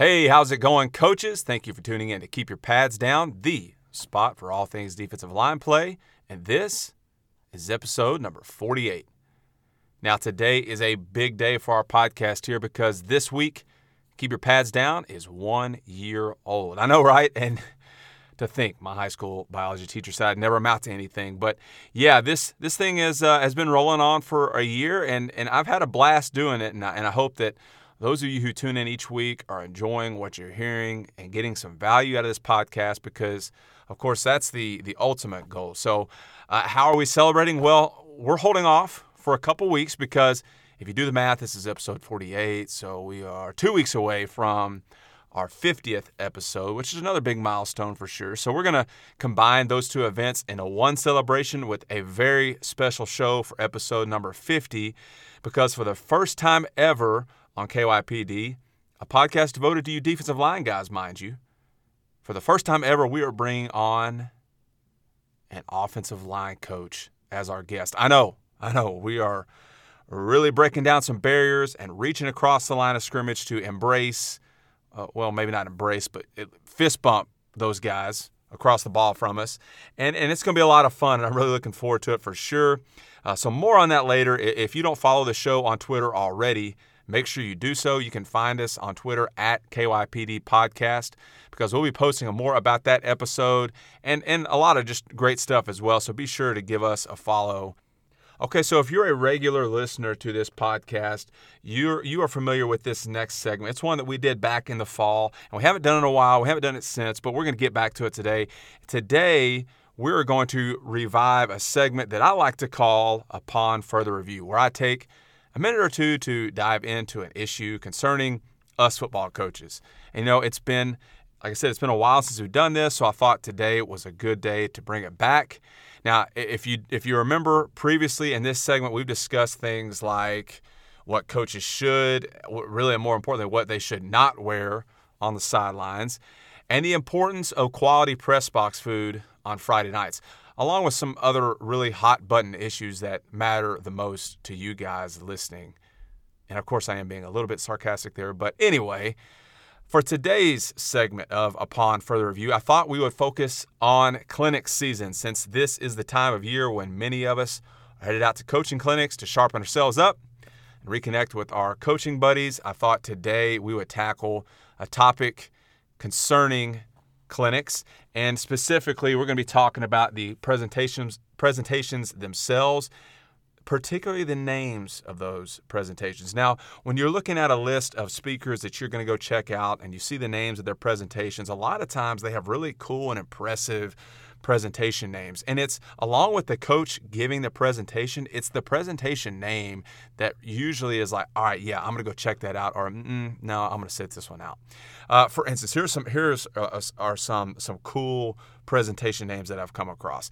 Hey, how's it going, coaches? Thank you for tuning in to Keep Your Pads Down, the spot for all things defensive line play. And this is episode number 48. Now, today is a big day for our podcast here because this week, Keep Your Pads Down is one year old. I know, right? And to think my high school biology teacher said I'd never amount to anything. But yeah, this this thing is uh, has been rolling on for a year, and and I've had a blast doing it, and I, and I hope that those of you who tune in each week are enjoying what you're hearing and getting some value out of this podcast because, of course, that's the the ultimate goal. So, uh, how are we celebrating? Well, we're holding off for a couple weeks because if you do the math, this is episode 48, so we are two weeks away from our 50th episode, which is another big milestone for sure. So we're going to combine those two events in a one celebration with a very special show for episode number 50 because for the first time ever on KYPD, a podcast devoted to you defensive line guys, mind you, for the first time ever, we are bringing on an offensive line coach as our guest. I know, I know, we are really breaking down some barriers and reaching across the line of scrimmage to embrace uh, well, maybe not embrace, but fist bump those guys across the ball from us. And, and it's going to be a lot of fun, and I'm really looking forward to it for sure. Uh, so, more on that later. If you don't follow the show on Twitter already, make sure you do so. You can find us on Twitter at KYPD Podcast because we'll be posting more about that episode and, and a lot of just great stuff as well. So, be sure to give us a follow Okay, so if you're a regular listener to this podcast, you're you are familiar with this next segment. It's one that we did back in the fall, and we haven't done it in a while. We haven't done it since, but we're going to get back to it today. Today, we're going to revive a segment that I like to call Upon Further Review, where I take a minute or two to dive into an issue concerning us football coaches. And, you know, it's been, like I said, it's been a while since we've done this, so I thought today was a good day to bring it back. Now, if you if you remember previously in this segment, we've discussed things like what coaches should, really, and more importantly, what they should not wear on the sidelines, and the importance of quality press box food on Friday nights, along with some other really hot button issues that matter the most to you guys listening. And of course, I am being a little bit sarcastic there, but anyway, for today's segment of Upon Further Review, I thought we would focus on clinic season since this is the time of year when many of us are headed out to coaching clinics to sharpen ourselves up and reconnect with our coaching buddies. I thought today we would tackle a topic concerning clinics and specifically we're going to be talking about the presentations presentations themselves particularly the names of those presentations. Now, when you're looking at a list of speakers that you're going to go check out and you see the names of their presentations, a lot of times they have really cool and impressive presentation names. And it's along with the coach giving the presentation, it's the presentation name that usually is like, all right, yeah, I'm going to go check that out, or no, I'm going to sit this one out. Uh, for instance, here's some here's uh, are some some cool presentation names that I've come across.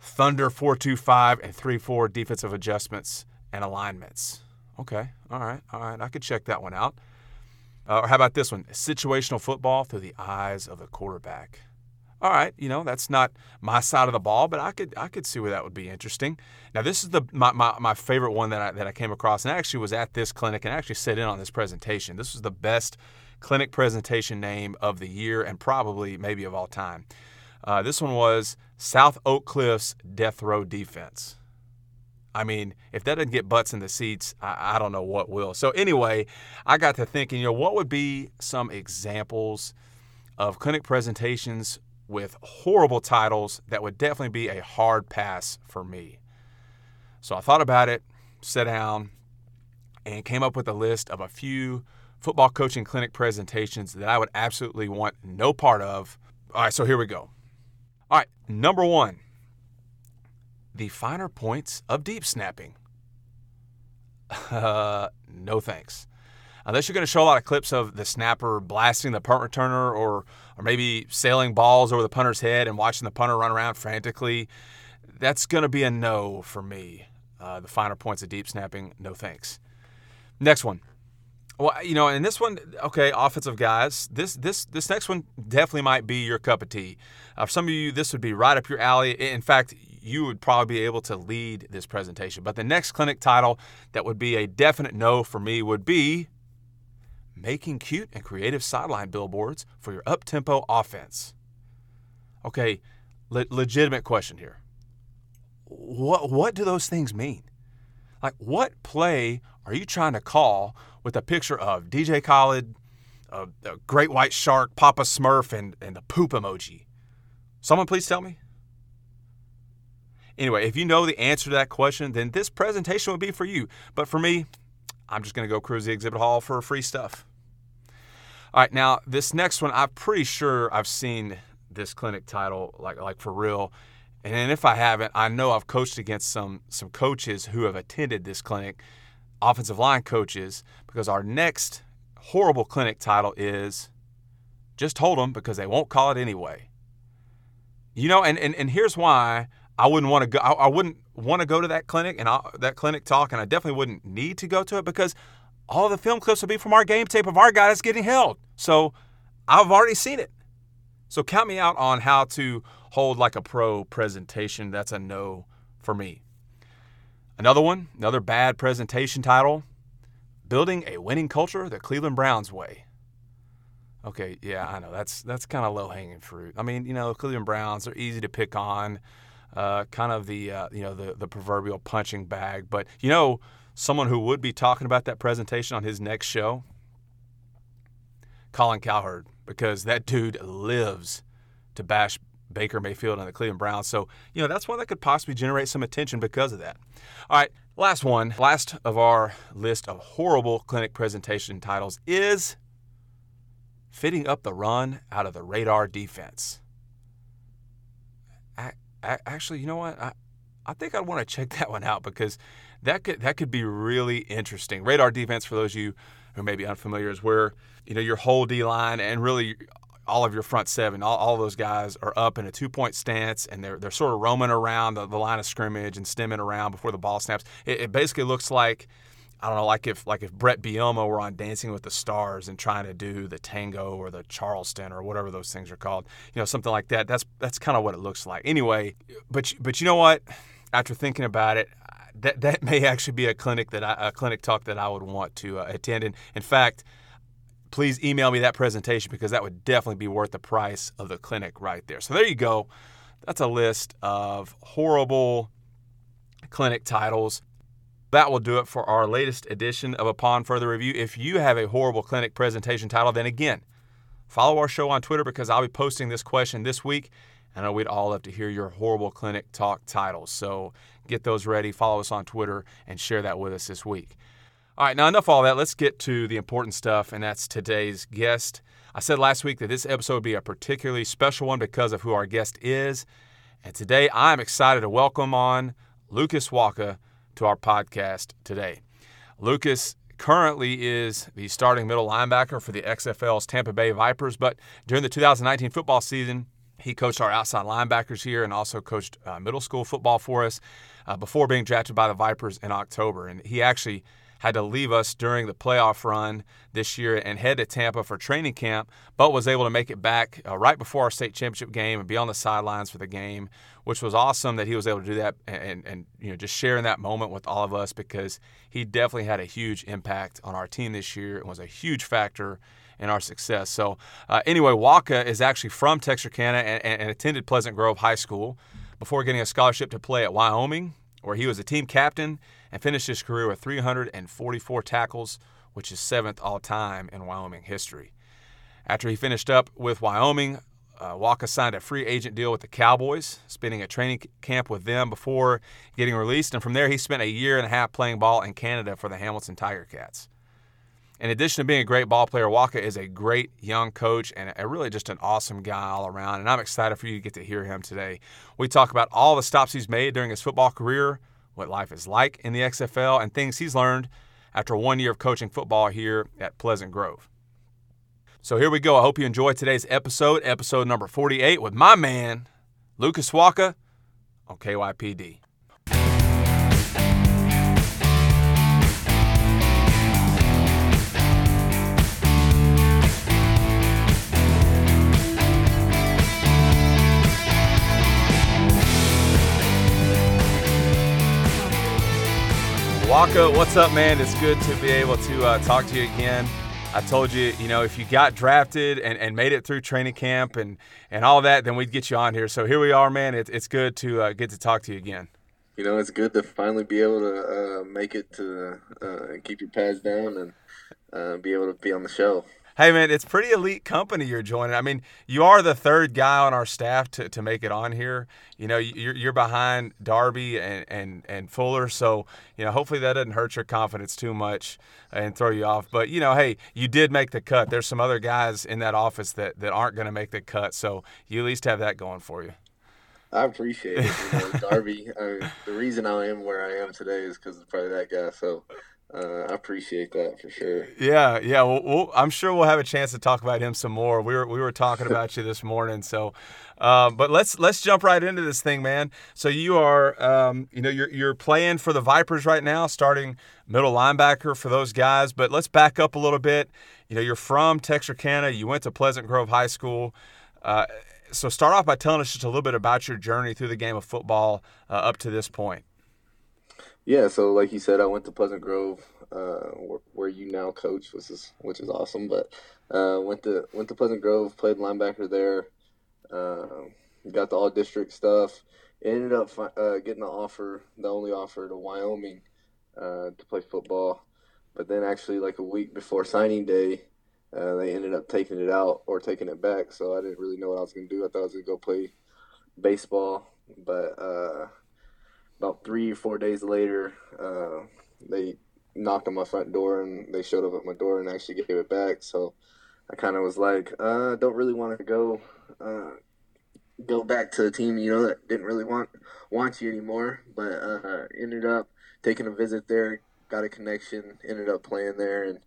Thunder 425 and 34 defensive adjustments and alignments. Okay, all right, all right. I could check that one out. Uh, or how about this one? Situational football through the eyes of the quarterback. All right, you know that's not my side of the ball, but I could I could see where that would be interesting. Now this is the my, my, my favorite one that I, that I came across, and I actually was at this clinic and actually sat in on this presentation. This was the best clinic presentation name of the year and probably maybe of all time. Uh, this one was South Oak Cliffs Death Row Defense. I mean, if that didn't get butts in the seats, I, I, don't know what will. So, anyway, I got to thinking, you know, what would be some examples of clinic presentations with horrible titles that would definitely be a hard pass for me? So, I thought about it, sat down, and came up with a list of a few football coaching clinic presentations that I would absolutely want no part of. All right, so here we go. All right, number one, the finer points of deep snapping. Uh, no thanks. Unless you're going to show a lot of clips of the snapper blasting the punt returner or, or maybe sailing balls over the punter's head and watching the punter run around frantically, that's going to be a no for me. Uh, the finer points of deep snapping, no thanks. Next one. Well, you know, and this one, okay, offensive guys. This this this next one definitely might be your cup of tea. Uh, for some of you, this would be right up your alley. In fact, you would probably be able to lead this presentation. But the next clinic title that would be a definite no for me would be making cute and creative sideline billboards for your up tempo offense. Okay, le- legitimate question here. What, what do those things mean? Like, what play are you trying to call with a picture of DJ Khaled, a, a great white shark, Papa Smurf, and, and the poop emoji? Someone please tell me. Anyway, if you know the answer to that question, then this presentation would be for you. But for me, I'm just going to go cruise the exhibit hall for free stuff. All right, now this next one, I'm pretty sure I've seen this clinic title like like for real. And if I haven't, I know I've coached against some some coaches who have attended this clinic, offensive line coaches, because our next horrible clinic title is just hold them because they won't call it anyway. You know, and, and, and here's why I wouldn't want to go. I, I wouldn't want to go to that clinic and I, that clinic talk, and I definitely wouldn't need to go to it because all the film clips will be from our game tape of our guys getting held. So I've already seen it. So count me out on how to hold like a pro presentation. That's a no for me. Another one, another bad presentation title Building a Winning Culture the Cleveland Browns Way. Okay, yeah, I know. That's that's kind of low hanging fruit. I mean, you know, Cleveland Browns are easy to pick on, uh, kind of the uh, you know the the proverbial punching bag. But you know, someone who would be talking about that presentation on his next show, Colin Cowherd, because that dude lives to bash Baker Mayfield and the Cleveland Browns. So, you know, that's why that could possibly generate some attention because of that. All right, last one, last of our list of horrible clinic presentation titles is fitting up the run out of the radar defense. I, I, actually, you know what? I, I think I'd want to check that one out because that could that could be really interesting. Radar defense, for those of you who may be unfamiliar, is where you know your whole D line and really all of your front seven, all, all those guys are up in a two point stance and they're, they're sort of roaming around the, the line of scrimmage and stemming around before the ball snaps. It, it, basically looks like, I don't know, like if like if Bret Bielema were on Dancing with the Stars and trying to do the tango or the Charleston or whatever those things are called, you know, something like that. That's that's kind of what it looks like. Anyway, but but you know what? After thinking about it, that that may actually be a clinic that I, a clinic talk that I would want to uh, attend. And in fact, please email me that presentation because that would definitely be worth the price of the clinic right there. So there you go. That's a list of horrible clinic titles. That will do it for our latest edition of Upon Further Review. If you have a horrible clinic presentation title, then again, follow our show on Twitter because I'll be posting this question this week. I know we'd all love to hear your horrible clinic talk titles. So get those ready, follow us on Twitter, and share that with us this week. All right, now enough all that. Let's get to the important stuff, and that's today's guest. I said last week that this episode would be a particularly special one because of who our guest is. And today I'm excited to welcome on Lucas Wacha to our podcast today. Lucas currently is the starting middle linebacker for the XFL's Tampa Bay Vipers, but during the 2019 football season, he coached our outside linebackers here and also coached uh, middle school football for us uh, before being drafted by the Vipers in October. And he actually had to leave us during the playoff run this year and head to Tampa for training camp, but was able to make it back uh, right before our state championship game and be on the sidelines for the game, which was awesome that he was able to do that and, and, you know just sharing that moment with all of us because he definitely had a huge impact on our team this year and was a huge factor in our success. So uh, anyway, Wacha is actually from Texarkana and, and attended Pleasant Grove High School before getting a scholarship to play at Wyoming, where he was a team captain and finished his career with 344 tackles, which is seventh all time in Wyoming history. After he finished up with Wyoming, uh, Wacha signed a free agent deal with the Cowboys, spending a training camp with them before getting released. And from there, he spent a year and a half playing ball in Canada for the Hamilton Tiger Cats. In addition to being a great ball player, Wacha is a great young coach and a, really just an awesome guy all around. And I'm excited for you to get to hear him today. We talk about all the stops he's made during his football career, what life is like in the XFL, and things he's learned after one year of coaching football here at Pleasant Grove. So here we go. I hope you enjoyed today's episode, episode number 48, with my man, Lucas Wacha on KYPD. Wacha, what's up, man? It's good to be able to uh, talk to you again. I told you, you know, if you got drafted and, and made it through training camp and, and all that, then we'd get you on here. So here we are, man. It, it's good to uh, get to talk to you again. You know, it's good to finally be able to uh, make it to uh, keep your pads down and uh, be able to be on the show. Hey man, it's pretty elite company you're joining. I mean, you are the third guy on our staff to, to make it on here. You know, you're, you're behind Darby and, and, and Fuller, so you know hopefully that doesn't hurt your confidence too much and throw you off. But you know, hey, you did make the cut. There's some other guys in that office that, that aren't going to make the cut, so you at least have that going for you. I appreciate it. You know, Darby, I mean, uh, the reason I am where I am today is because of probably that guy. So uh, I appreciate that for sure. Yeah, yeah. Well, we'll, I'm sure we'll have a chance to talk about him some more. We were we were talking about you this morning, so. Uh, but let's let's jump right into this thing, man. So you are, um, you know, you're you're playing for the Vipers right now, starting middle linebacker for those guys. But let's back up a little bit. You know, you're from Texarkana. You went to Pleasant Grove High School. Uh, so start off by telling us just a little bit about your journey through the game of football uh, up to this point. Yeah, so like you said, I went to Pleasant Grove, uh, where, where, you now coach, which is which is awesome. But uh, went to went to Pleasant Grove, played linebacker there, uh, got the all district stuff. Ended up uh, getting the offer, the only offer to Wyoming uh, to play football. But then actually, like a week before signing day, uh, they ended up taking it out or taking it back. So I didn't really know what I was going to do. I thought I was going to go play baseball, but about three or four days later, uh, they knocked on my front door and they showed up at my door and actually gave it back. So I kind of was like, uh, don't really want to go uh, go back to the team, you know, that didn't really want want you anymore. But uh, ended up taking a visit there, got a connection, ended up playing there, and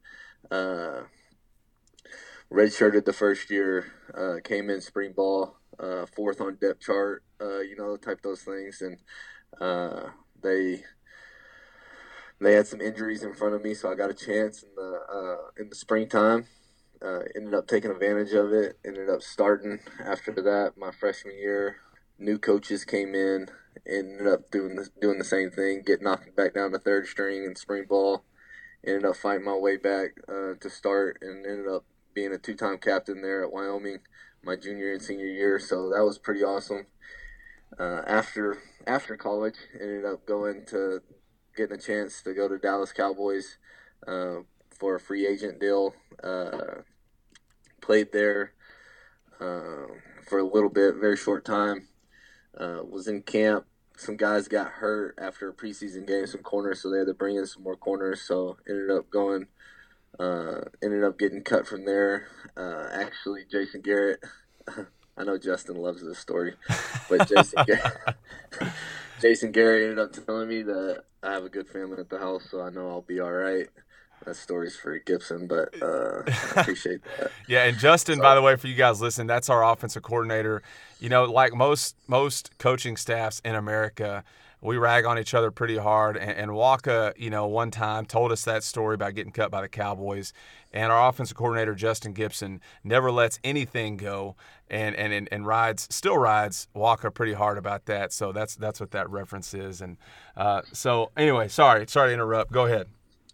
uh, redshirted the first year. Uh, came in spring ball, uh, fourth on depth chart, uh, you know, type those things, and uh, they they had some injuries in front of me, so I got a chance in the uh, in the springtime. Uh, ended up taking advantage of it. Ended up starting after that my freshman year. New coaches came in. Ended up doing the, doing the same thing, get knocked back down to third string in spring ball. Ended up fighting my way back uh, to start, and ended up being a two-time captain there at Wyoming my junior and senior year. So that was pretty awesome. Uh, after after college, ended up going to getting a chance to go to Dallas Cowboys uh, for a free agent deal. Uh, played there uh, for a little bit, very short time. Uh, was in camp. Some guys got hurt after a preseason game, some corners, so they had to bring in some more corners. So ended up going. Uh, ended up getting cut from there. actually, Jason Garrett I know Justin loves this story, but Jason Jason Garrett ended up telling me that I have a good family at the house, so I know I'll be all right. That story's for Gibson, but uh, I appreciate that. yeah, and Justin, so, by the way, for you guys listening, that's our offensive coordinator. You know, like most most coaching staffs in America, we rag on each other pretty hard. And, and Wacha, you know, one time told us that story about getting cut by the Cowboys. And our offensive coordinator, Justin Gibson, never lets anything go and, and, and, rides, still rides Wacha pretty hard about that. So that's that's what that reference is. And uh, so, anyway, sorry, sorry to interrupt. Go ahead.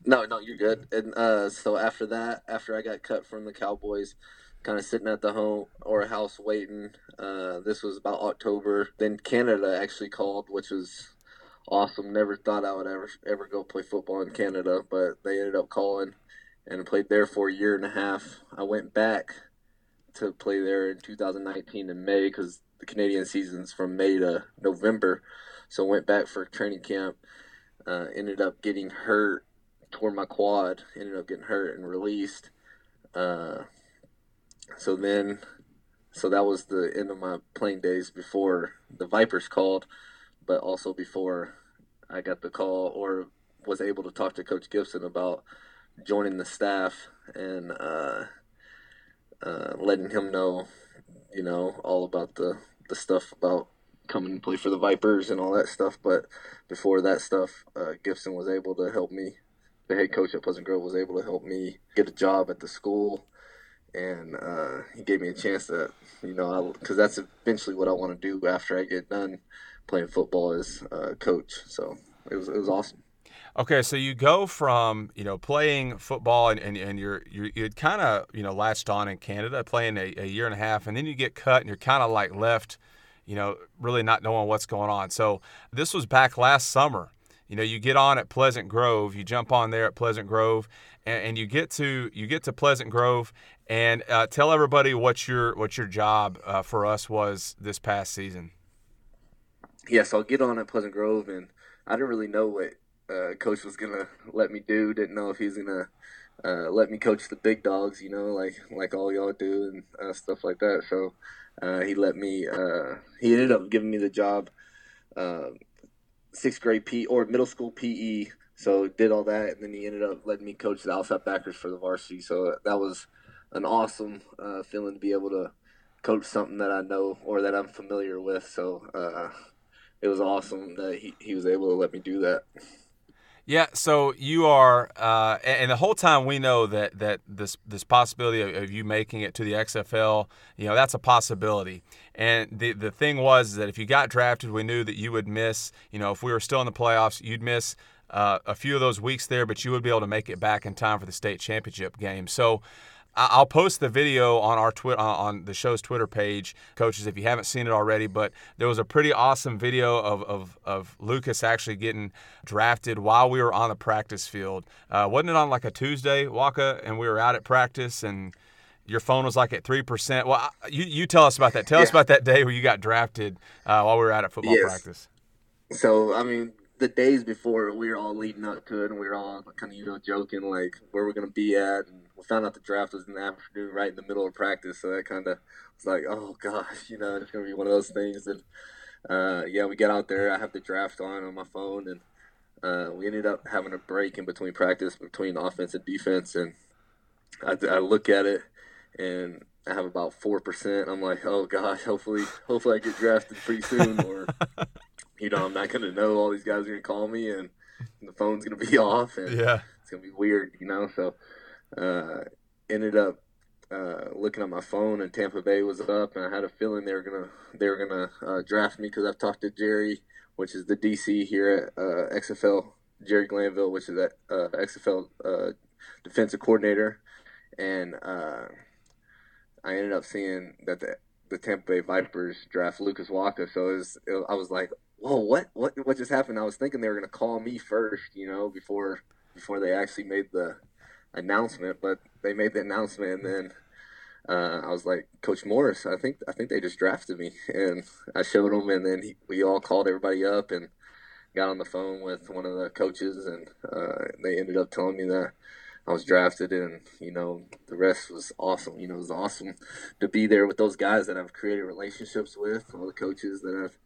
No, no, you're good. And uh, so after that, after I got cut from the Cowboys, kind of sitting at the home or house waiting. Uh, this was about October. Then Canada actually called, which was awesome. Never thought I would ever ever go play football in Canada, but they ended up calling and played there for a year and a half. I went back to play there in 2019 in May because the Canadian season's from May to November. So went back for training camp. Uh, ended up getting hurt, tore my quad. Ended up getting hurt and released. Uh, so then, so that was the end of my playing days before the Vipers called, but also before I got the call or was able to talk to Coach Gibson about joining the staff and uh, uh, letting him know, you know, all about the, the stuff about coming and play for the Vipers and all that stuff. But before that stuff, uh, Gibson was able to help me. The head coach at Pleasant Grove was able to help me get a job at the school, and uh, he gave me a chance to, you know, because that's eventually what I want to do after I get done playing football as a coach. So it was it was awesome. Okay, so you go from you know playing football and, and, and you're you're you kind of you know latched on in Canada playing a, a year and a half, and then you get cut and you're kind of like left, you know, really not knowing what's going on. So this was back last summer. You know, you get on at Pleasant Grove, you jump on there at Pleasant Grove, and, and you get to you get to Pleasant Grove, and uh, tell everybody what your what your job uh, for us was this past season. Yeah, so I'll get on at Pleasant Grove, and I didn't really know what uh, coach was gonna let me do. Didn't know if he was gonna uh, let me coach the big dogs, you know, like like all y'all do and uh, stuff like that. So uh, he let me. Uh, he ended up giving me the job, uh, sixth grade P or middle school PE. So did all that, and then he ended up letting me coach the Alsap backers for the varsity. So that was an awesome feeling to be able to coach something that I know or that I'm familiar with. So it was awesome that he, he was able to let me do that. Yeah, so you are, uh, and the whole time we know that that this this possibility of, of, you making it to the XFL, you know, that's a possibility. And the the thing was that if you got drafted, we knew that you would miss. You know, if we were still in the playoffs, you'd miss uh, a few of those weeks there, but you would be able to make it back in time for the state championship game. So I'll post the video on our twi- uh, on the show's Twitter page, coaches, if you haven't seen it already. But there was a pretty awesome video of, of, of Lucas actually getting drafted while we were on the practice field. Uh, wasn't it on like a Tuesday, Wacha, and we were out at practice and your phone was like at three percent. Well, you you tell us about that. Tell yeah. us about that day where you got drafted uh, while we were out at football yes. practice. So I mean, the days before we were all leading up to it, and we were all kind of you know joking like where we're gonna be at, and we found out the draft was in the afternoon, right in the middle of practice. So that kind of was like, oh gosh, you know, it's gonna be one of those things. And uh, yeah, we get out there. I have the draft on on my phone, and uh, we ended up having a break in between practice between offense and defense. And I, I look at it, and I have about four percent. I'm like, oh gosh, hopefully, hopefully I get drafted pretty soon, or you know, I'm not gonna know all these guys are gonna call me, and the phone's gonna be off, and yeah, it's gonna be weird, you know. So uh, ended up uh, looking at my phone, and Tampa Bay was up, and I had a feeling they were gonna they were gonna uh, draft me because I've talked to Jerry, which is the DC here at uh, XFL, Jerry Glanville, which is at uh, XFL uh, defensive coordinator, and I ended up seeing that the the Tampa Bay Vipers draft Lucas Walker. so it was, it, I was like, whoa, what what what just happened? I was thinking they were gonna call me first, you know, before before they actually made the announcement, but they made the announcement, and then uh, I was like, Coach Morris, I think I think they just drafted me, and I showed him, and then he, we all called everybody up and got on the phone with one of the coaches, and uh, they ended up telling me that I was drafted, and you know the rest was awesome. You know, it was awesome to be there with those guys that I've created relationships with, all the coaches that I've.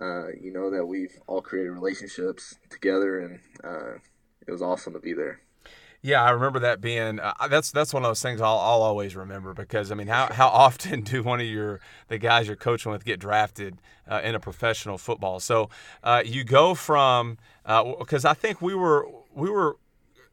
Uh, you know that we've all created relationships together, and uh, it was awesome to be there. Yeah, I remember that being uh, that's that's one of those things I'll, I'll always remember because I mean how, how often do one of your the guys you're coaching with get drafted uh, in a professional football? So uh, you go from because uh, I think we were we were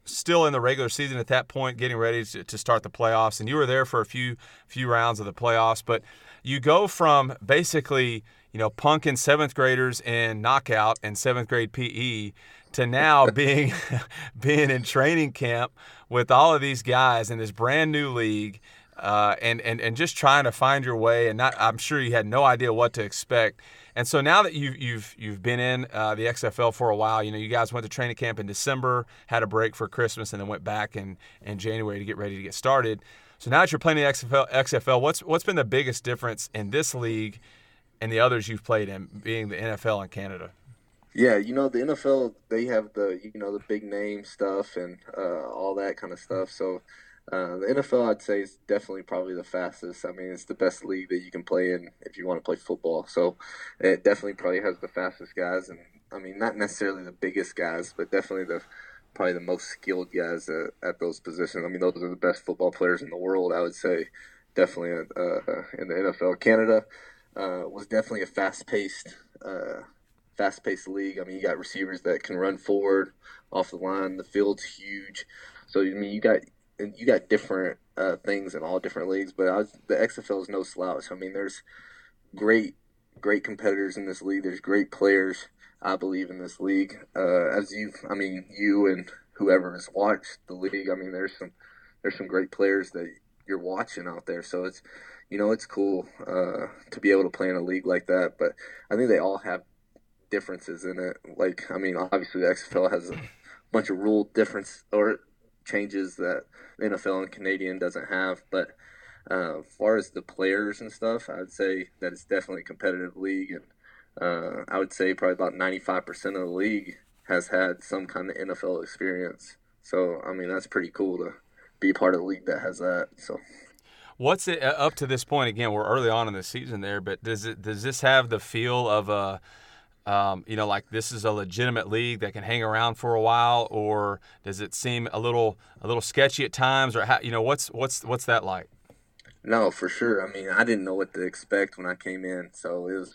still in the regular season at that point, getting ready to, to start the playoffs, and you were there for a few few rounds of the playoffs, but you go from basically you know punking seventh graders in knockout and seventh grade PE to now being being in training camp with all of these guys in this brand new league uh, and, and and just trying to find your way and not I'm sure you had no idea what to expect. And so now that you've you've you've been in uh, the XFL for a while you know you guys went to training camp in December had a break for Christmas and then went back in in January to get ready to get started. So now that you're playing the XFL XFL what's what's been the biggest difference in this league and the others you've played in being the NFL in Canada yeah, you know the NFL they have the you know the big name stuff and uh, all that kind of stuff. So uh, the NFL I'd say is definitely probably the fastest. I mean it's the best league that you can play in if you want to play football. So it definitely probably has the fastest guys and I mean not necessarily the biggest guys, but definitely the probably the most skilled guys at, those positions. I mean those are the best football players in the world. I would say definitely uh, in the NFL. Canada uh, was definitely a fast paced uh, fast paced league. I mean, you got receivers that can run forward off the line. The field's huge, so I mean, you got you got different uh, things in all different leagues. But was, the XFL is no slouch. I mean, there's great great competitors in this league. There's great players. I believe in this league. Uh, as you, I mean, you and whoever has watched the league, I mean, there's some there's some great players that you're watching out there. So it's you know it's cool uh, to be able to play in a league like that. But I think they all have differences in it. Like I mean, obviously the XFL has a bunch of rule difference or changes that NFL and Canadian doesn't have, but uh, as far as the players and stuff, I'd say that it's definitely a competitive league, and uh, I would say probably about 95% of the league has had some kind of NFL experience. So, I mean, that's pretty cool to be part of the league that has that. So, what's it uh, up to this point? Again, we're early on in the season there, but does it does this have the feel of a um, you know, like this is a legitimate league that can hang around for a while, or does it seem a little a little sketchy at times, or how, you know, what's what's what's that like? No, for sure. I mean, I didn't know what to expect when I came in, so it was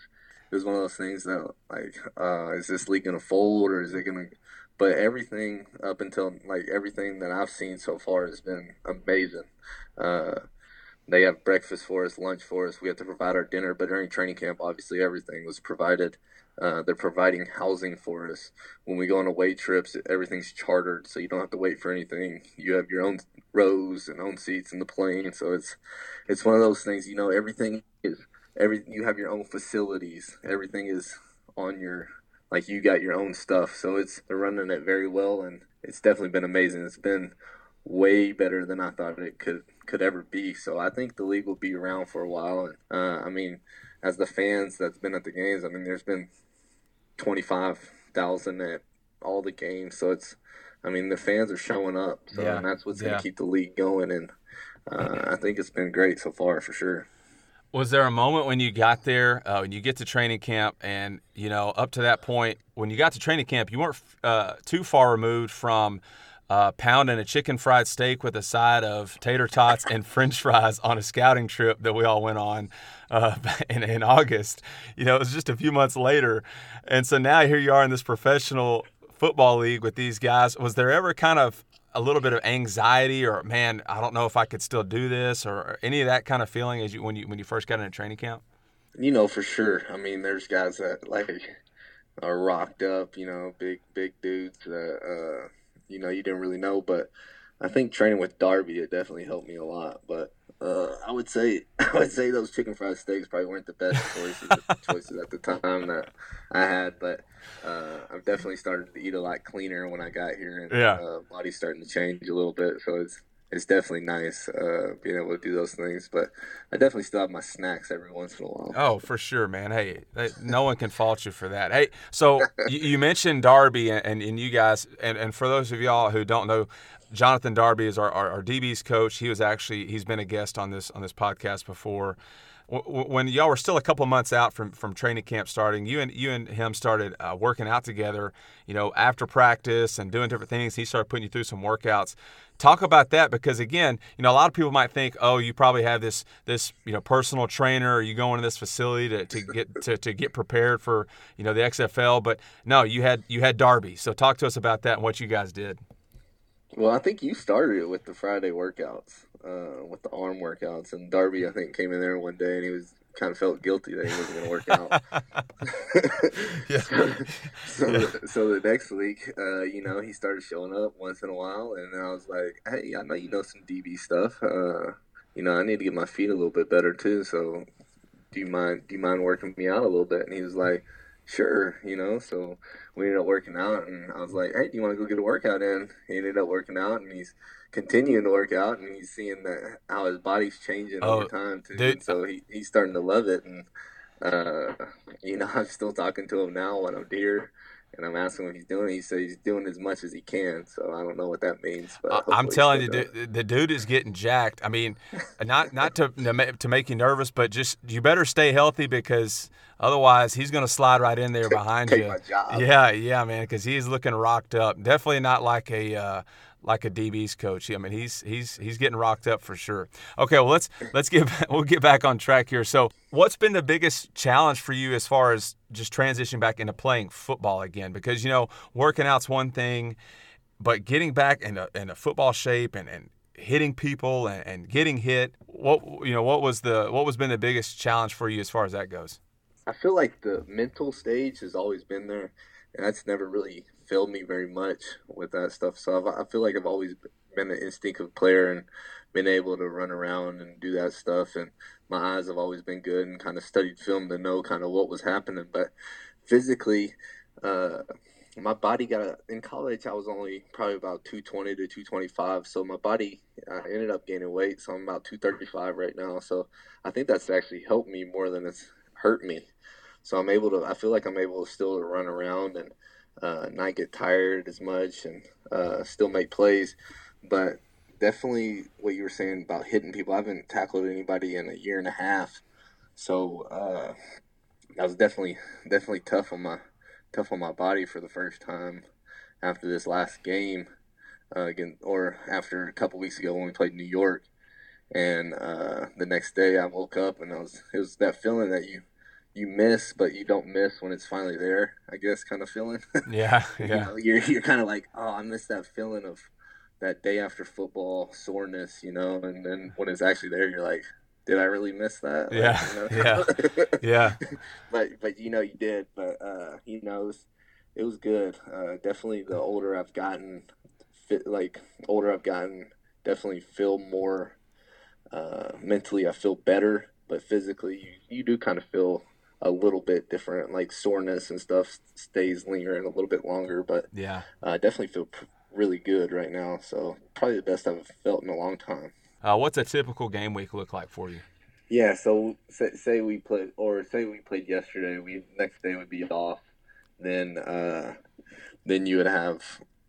it was one of those things that like, uh, is this league gonna fold or is it gonna? But everything up until like everything that I've seen so far has been amazing. Uh, they have breakfast for us, lunch for us. We have to provide our dinner, but during training camp, obviously everything was provided. Uh, they're providing housing for us. When we go on away trips, everything's chartered, so you don't have to wait for anything. You have your own rows and own seats in the plane, so it's it's one of those things. You know, everything is every. You have your own facilities. Everything is on your like you got your own stuff. So it's they're running it very well, and it's definitely been amazing. It's been way better than I thought it could could ever be. So I think the league will be around for a while. And uh, I mean, as the fans that's been at the games, I mean, there's been twenty five thousand at all the games. So it's, I mean, the fans are showing up. So yeah. and that's what's going to keep the league going. And uh, I think it's been great so far for sure. Was there a moment when you got there, uh, when you get to training camp, and you know, up to that point, when you got to training camp, you weren't uh, too far removed from uh, pounding a chicken fried steak with a side of tater tots and French fries on a scouting trip that we all went on uh, in, in August. You know, it was just a few months later, and so now here you are in this professional football league with these guys. Was there ever kind of a little bit of anxiety, or man, I don't know if I could still do this, or any of that kind of feeling as you when you when you first got into training camp? You know, for sure. I mean, there's guys that like are rocked up. You know, big big dudes that. Uh, you know you didn't really know. But I think training with Darby it definitely helped me a lot. But uh, I would say I would say those chicken fried steaks probably weren't the best choices choices at the time that I had. But uh, I've definitely started to eat a lot cleaner when I got here, and yeah. uh, body's starting to change a little bit. So it's it's definitely nice uh, being able to do those things. But I definitely still have my snacks every once in a while. Oh, for sure, man. Hey, no one can fault you for that. Hey, so you, you, mentioned Darby and, and, you guys, and, and for those of y'all who don't know, Jonathan Darby is our, our, our DB's coach. He was actually he's been a guest on this on this podcast before when y'all were still a couple months out from, from training camp starting, you and you and him started uh, working out together. You know, after practice and doing different things, he started putting you through some workouts. Talk about that because again, you know, a lot of people might think, oh, you probably have this this you know personal trainer, or you go into this facility to, to get to, to get prepared for you know the XFL, but no, you had you had Darby. So talk to us about that and what you guys did. Well, I think you started it with the Friday workouts uh, with the arm workouts. And Darby, I think, came in there one day and he was kind of felt guilty that he wasn't going to work out. yeah. so, so, yeah. The, so, the next week, uh, you know, he started showing up once in a while, and I was like, "Hey, I know you know some DB stuff. Uh, you know, I need to get my feet a little bit better too. So, do you mind? Do you mind working me out a little bit?" And he was like, "Sure." You know, so we ended up working out, and I was like, "Hey, do you want to go get a workout in?" He ended up working out, and he's continuing to work out, and he's seeing that how his body's changing oh, over time too. Dude. So he, he's starting to love it, and uh, you know, I'm still talking to him now when I'm here. And I'm asking what he's doing. He says he's doing as much as he can. So I don't know what that means. But I'm telling you, the, the dude is getting jacked. I mean, not not to to make you nervous, but just you better stay healthy because otherwise he's going to slide right in there behind you. Yeah, yeah, man, because he's looking rocked up. Definitely not like a uh, like a DB's coach. I mean, he's he's he's getting rocked up for sure. Okay, well let's let's get we'll get back on track here. So, what's been the biggest challenge for you as far as just transitioning back into playing football again? Because you know, working out's one thing, but getting back in a, in a football shape and, and hitting people and, and getting hit, what you know, what was the what was been the biggest challenge for you as far as that goes? I feel like the mental stage has always been there and that's never really failed me very much with that stuff. So I've, I feel like I've always been an instinctive player and been able to run around and do that stuff. And my eyes have always been good and kind of studied film to know kind of what was happening. But physically, uh, my body got in college. I was only probably about 220 to 225. So my body, ended up gaining weight. So I'm about 235 right now. So I think that's actually helped me more than it's hurt me. So I'm able to. I feel like I'm able to still run around and uh, not get tired as much and uh, still make plays. But definitely what you were saying about hitting people. I haven't tackled anybody in a year and a half, so uh, that was definitely definitely tough on my tough on my body for the first time after this last game uh, again, or after a couple weeks ago when we played New York. And uh, the next day I woke up and I was it was that feeling that you you miss, but you don't miss when it's finally there. I guess kind of feeling. Yeah, yeah. you know, you're you're kind of like, oh, I miss that feeling of that day after football soreness, you know. And then when it's actually there, you're like, did I really miss that? Like, yeah, you know? yeah, yeah. but but you know you did. But uh, you know it was, it was good. Uh, definitely, the older I've gotten, fit like older I've gotten, definitely feel more. Uh, mentally, I feel better, but physically, you, you do kind of feel a little bit different. Like soreness and stuff stays lingering a little bit longer, but yeah, I definitely feel pr- really good right now. So probably the best I've felt in a long time. Uh, what's a typical game week look like for you? Yeah, so say, say we played, or say we played yesterday. We next day would be off. Then, uh, then you would have.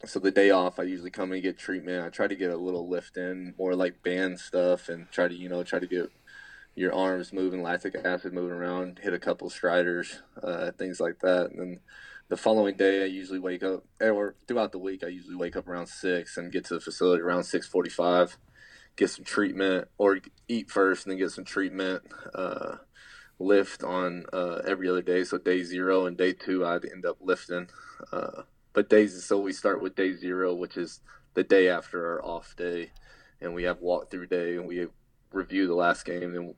So the day off, I usually come and get treatment. I try to get a little lift in, more like band stuff, and try to you know try to get your arms moving, lactic acid moving around, hit a couple striders, uh, things like that. And then the following day, I usually wake up, or throughout the week, I usually wake up around six and get to the facility around six forty-five, get some treatment, or eat first and then get some treatment. Uh, lift on uh, every other day. So day zero and day two, I'd end up lifting. Uh, but days, so we start with day zero, which is the day after our off day, and we have walk through day, and we review the last game, then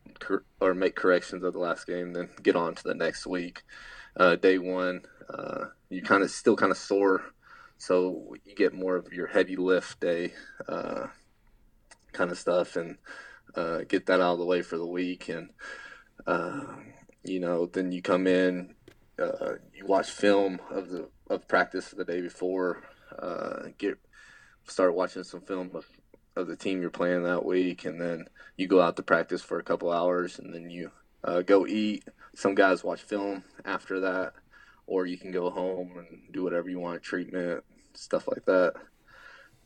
or make corrections of the last game, then get on to the next week. Uh, day one, uh, you kind of still kind of sore, so you get more of your heavy lift day uh, kind of stuff, and uh, get that out of the way for the week, and uh, you know, then you come in, uh, you watch film of the of practice the day before, get start watching some film of of the team you're playing that week, and then you go out to practice for a couple hours, and then you uh, go eat. Some guys watch film after that, or you can go home and do whatever you want, treatment, stuff like that.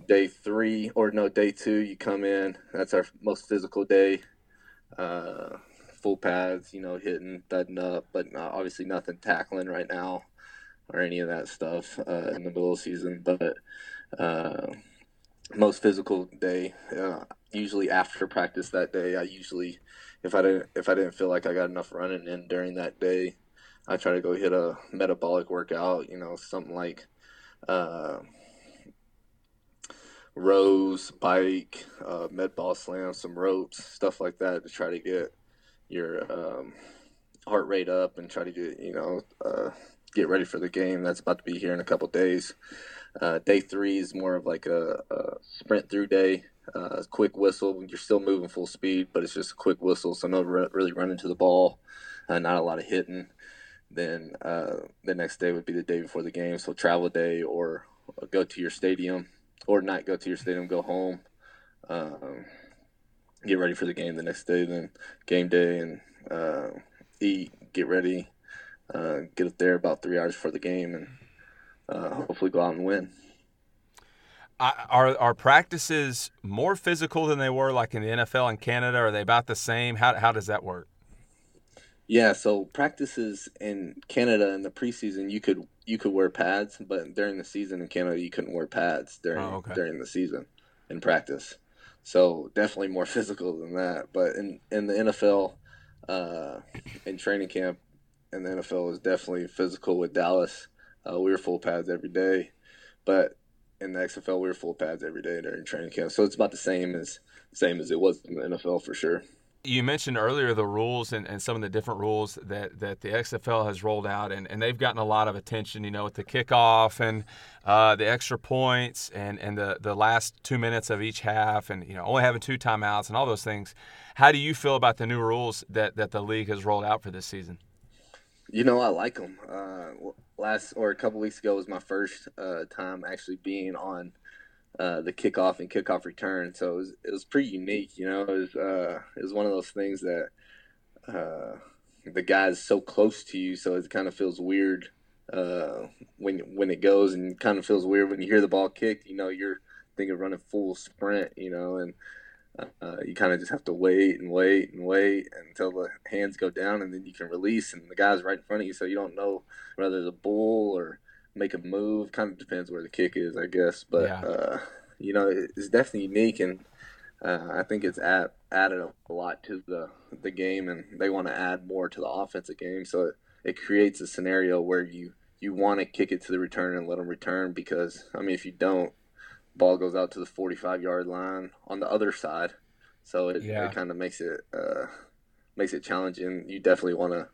Day three, or no, day two, you come in. That's our most physical day. Uh, full pads, you know, hitting, thudding up, but not, obviously nothing tackling right now or any of that stuff uh, in the middle of the season. But uh, most physical day. Uh, usually after practice that day, I usually, if I didn't if I didn't feel like I got enough running in during that day, I try to go hit a metabolic workout. You know, something like uh, rows, bike, uh, med ball slam, some ropes, stuff like that to try to get your um, heart rate up and try to get you know uh, get ready for the game that's about to be here in a couple days. Uh, day three is more of like a, a sprint through day, uh, quick whistle. You're still moving full speed, but it's just a quick whistle, so no really running to the ball, uh, not a lot of hitting. Then uh, the next day would be the day before the game, so travel day or go to your stadium, or not go to your stadium, go home, um, get ready for the game the next day. Then game day and uh, eat, get ready, uh, get up there about three hours before the game, and uh, hopefully go out and win. Are are practices more physical than they were like in the NFL in Canada? Are they about the same? How how does that work? Yeah, so practices in Canada in the preseason, you could you could wear pads, but during the season in Canada, you couldn't wear pads during oh, okay. during the season in practice. So definitely more physical than that. But in in the NFL, uh, in training camp, in the NFL is definitely physical with Dallas. Uh, we were full pads every day, but in the XFL we were full pads every day during training camp. So it's about the same as same as it was in the NFL for sure. you mentioned earlier the rules and, and some of the different rules that, that the XFL has rolled out, and, and they've gotten a lot of attention, you know, with the kickoff and uh, the extra points and, and the, the last two minutes of each half and, you know, only having two timeouts and all those things. How do you feel about the new rules that, that the league has rolled out for this season? You know, I like them. Uh, last or a couple weeks ago was my first uh, time actually being on uh, the kickoff and kickoff return. So it was, it was pretty unique. You know, it was uh, it was one of those things that uh, the guy's so close to you, so it kind of feels weird uh, when when it goes, and kind of feels weird when you hear the ball kicked. You know, you're thinking running full sprint. You know, and uh, you kind of just have to wait and wait and wait until the hands go down, and then you can release, and the guy's right in front of you, so you don't know whether it's a bull or make a move. Kind of depends where the kick is, I guess. But yeah. uh, you know, it's definitely unique, and uh, I think it's add, added a lot to the the game, and they want to add more to the offensive game. So it, it creates a scenario where you you want to kick it to the return and let them return because I mean, if you don't, ball goes out to the 45 yard line on the other side. So it, yeah. it kind of makes it uh, makes it challenging. You definitely want to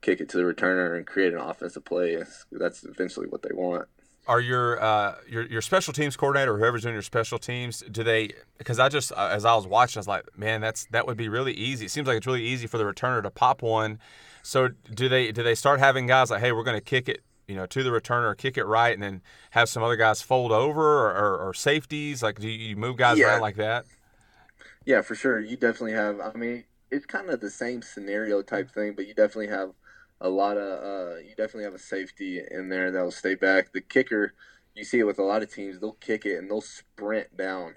kick it to the returner and create an offensive play. That's eventually what they want. Are your uh, your your special teams coordinator, or whoever's doing your special teams, do they? Because I just uh, as I was watching, I was like, man, that's that would be really easy. It seems like it's really easy for the returner to pop one. So do they do they start having guys like, hey, we're going to kick it you know, to the returner, kick it right, and then have some other guys fold over or, or, or safeties? Like, do you move guys yeah. around like that? Yeah, for sure. You definitely have. I mean, it's kind of the same scenario type thing, but you definitely have a lot of. Uh, you definitely have a safety in there that'll stay back. The kicker, you see it with a lot of teams. They'll kick it and they'll sprint down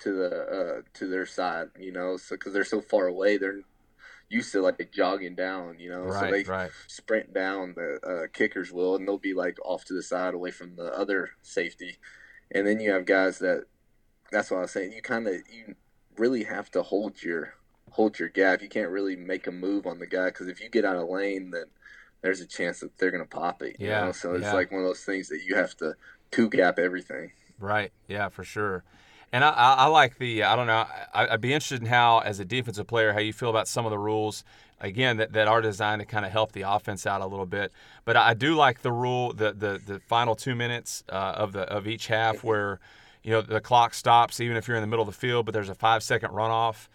to the uh, to their side. You know, so because they're so far away, they're used to like jogging down, you know. Right, so they right. sprint down the uh, kickers will, and they'll be like off to the side, away from the other safety. And then you have guys that. That's what I was saying. You kind of you really have to hold your hold your gap. You can't really make a move on the guy because if you get out of lane, then there's a chance that they're gonna pop it. yeah. Know? So it's yeah. like one of those things that you have to two gap everything. Right. Yeah, for sure. And I, I, I like the, I don't know, I, would be interested in how, as a defensive player, how you feel about some of the rules, again, that, that are designed to kind of help the offense out a little bit. But I do like the rule, the, the, the final two minutes uh, of, the, of each half where, you know, the clock stops even if you're in the middle of the field, but there's a five second runoff.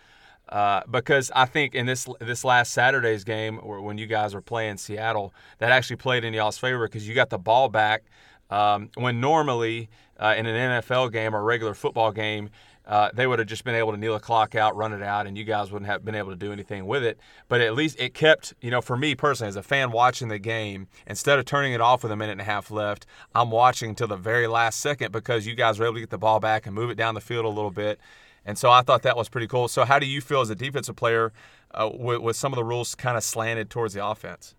Uh, because I think in this this last Saturday's game, when you guys were playing Seattle, that actually played in y'all's favor because you got the ball back um, when normally uh, in an NFL game or a regular football game, uh, they would have just been able to kneel a clock out, run it out, and you guys wouldn't have been able to do anything with it. But at least it kept, you know, for me personally, as a fan watching the game, instead of turning it off with a minute and a half left, I'm watching until the very last second because you guys were able to get the ball back and move it down the field a little bit. And so I thought that was pretty cool. So, how do you feel as a defensive player uh, with, with some of the rules kind of slanted towards the offense?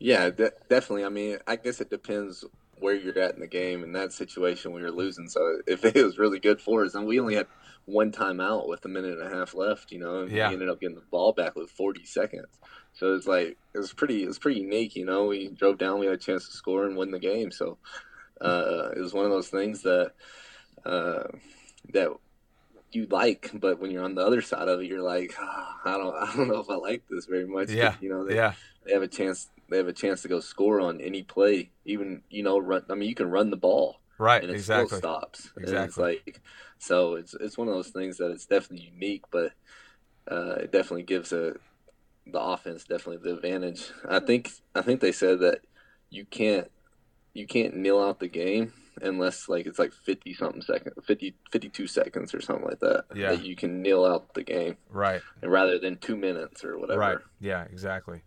Yeah, de- definitely. I mean, I guess it depends where you're at in the game in that situation when you're losing. So if it was really good for us, and we only had one timeout with a minute and a half left, you know, and yeah. we ended up getting the ball back with 40 seconds. So it's like it was pretty, it was pretty unique, you know. We drove down, we had a chance to score and win the game. So uh, it was one of those things that uh, that you like, but when you're on the other side of it, you're like, oh, I don't, I don't know if I like this very much. Yeah, you know, they, yeah. they have a chance they have a chance to go score on any play. Even you know, run. I mean, you can run the ball, right? And it exactly. still stops. Exactly. And it's like so. It's it's one of those things that it's definitely unique, but uh, it definitely gives a the offense definitely the advantage. I think I think they said that you can't you can't kneel out the game unless like it's like 50 something seconds 50 52 seconds or something like that yeah that you can kneel out the game right and rather than two minutes or whatever right yeah exactly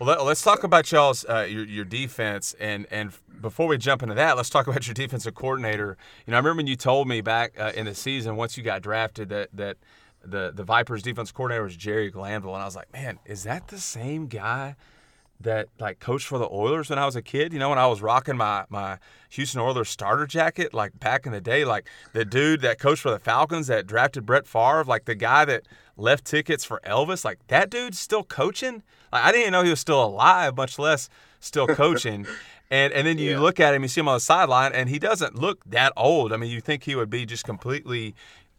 well, let, us talk about y'all's uh, your your defense, and and before we jump into that, let's talk about your defensive coordinator. You know, I remember when you told me back uh, in the season once you got drafted that that the the Vipers defense coordinator was Jerry Glanville, and I was like, man, is that the same guy that like coached for the Oilers when I was a kid? You know, when I was rocking my my Houston Oilers starter jacket, like back in the day, like the dude that coached for the Falcons that drafted Brett Favre, like the guy that left tickets for Elvis, like that dude's still coaching. Like, I didn't know he was still alive, much less still coaching. and and then you yeah. look at him, you see him on the sideline, and he doesn't look that old. I mean, you think he would be just completely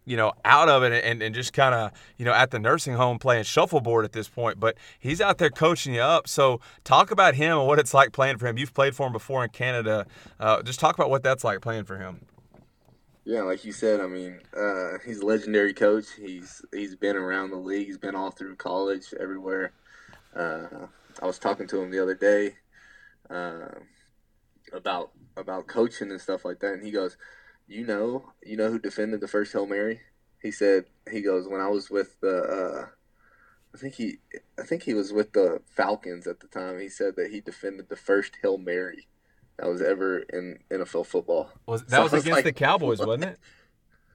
you know, out of it and, and just kind of, you know, at the nursing home playing shuffleboard at this point, but he's out there coaching you up. So talk about him and what it's like playing for him. You've played for him before in Canada. Uh, just talk about what that's like playing for him. Yeah, like you said, I mean, uh, he's a legendary coach. He's he's been around the league. He's been all through college, everywhere. Uh, I was talking to him the other day uh, about about coaching and stuff like that, and he goes, "You know, you know who defended the first Hail Mary?" He said, "He goes when I was with the, uh, I think he, I think he was with the Falcons at the time. He said that he defended the first Hail Mary." that was ever in NFL football. Was that so was, was against like, the Cowboys, what? wasn't it?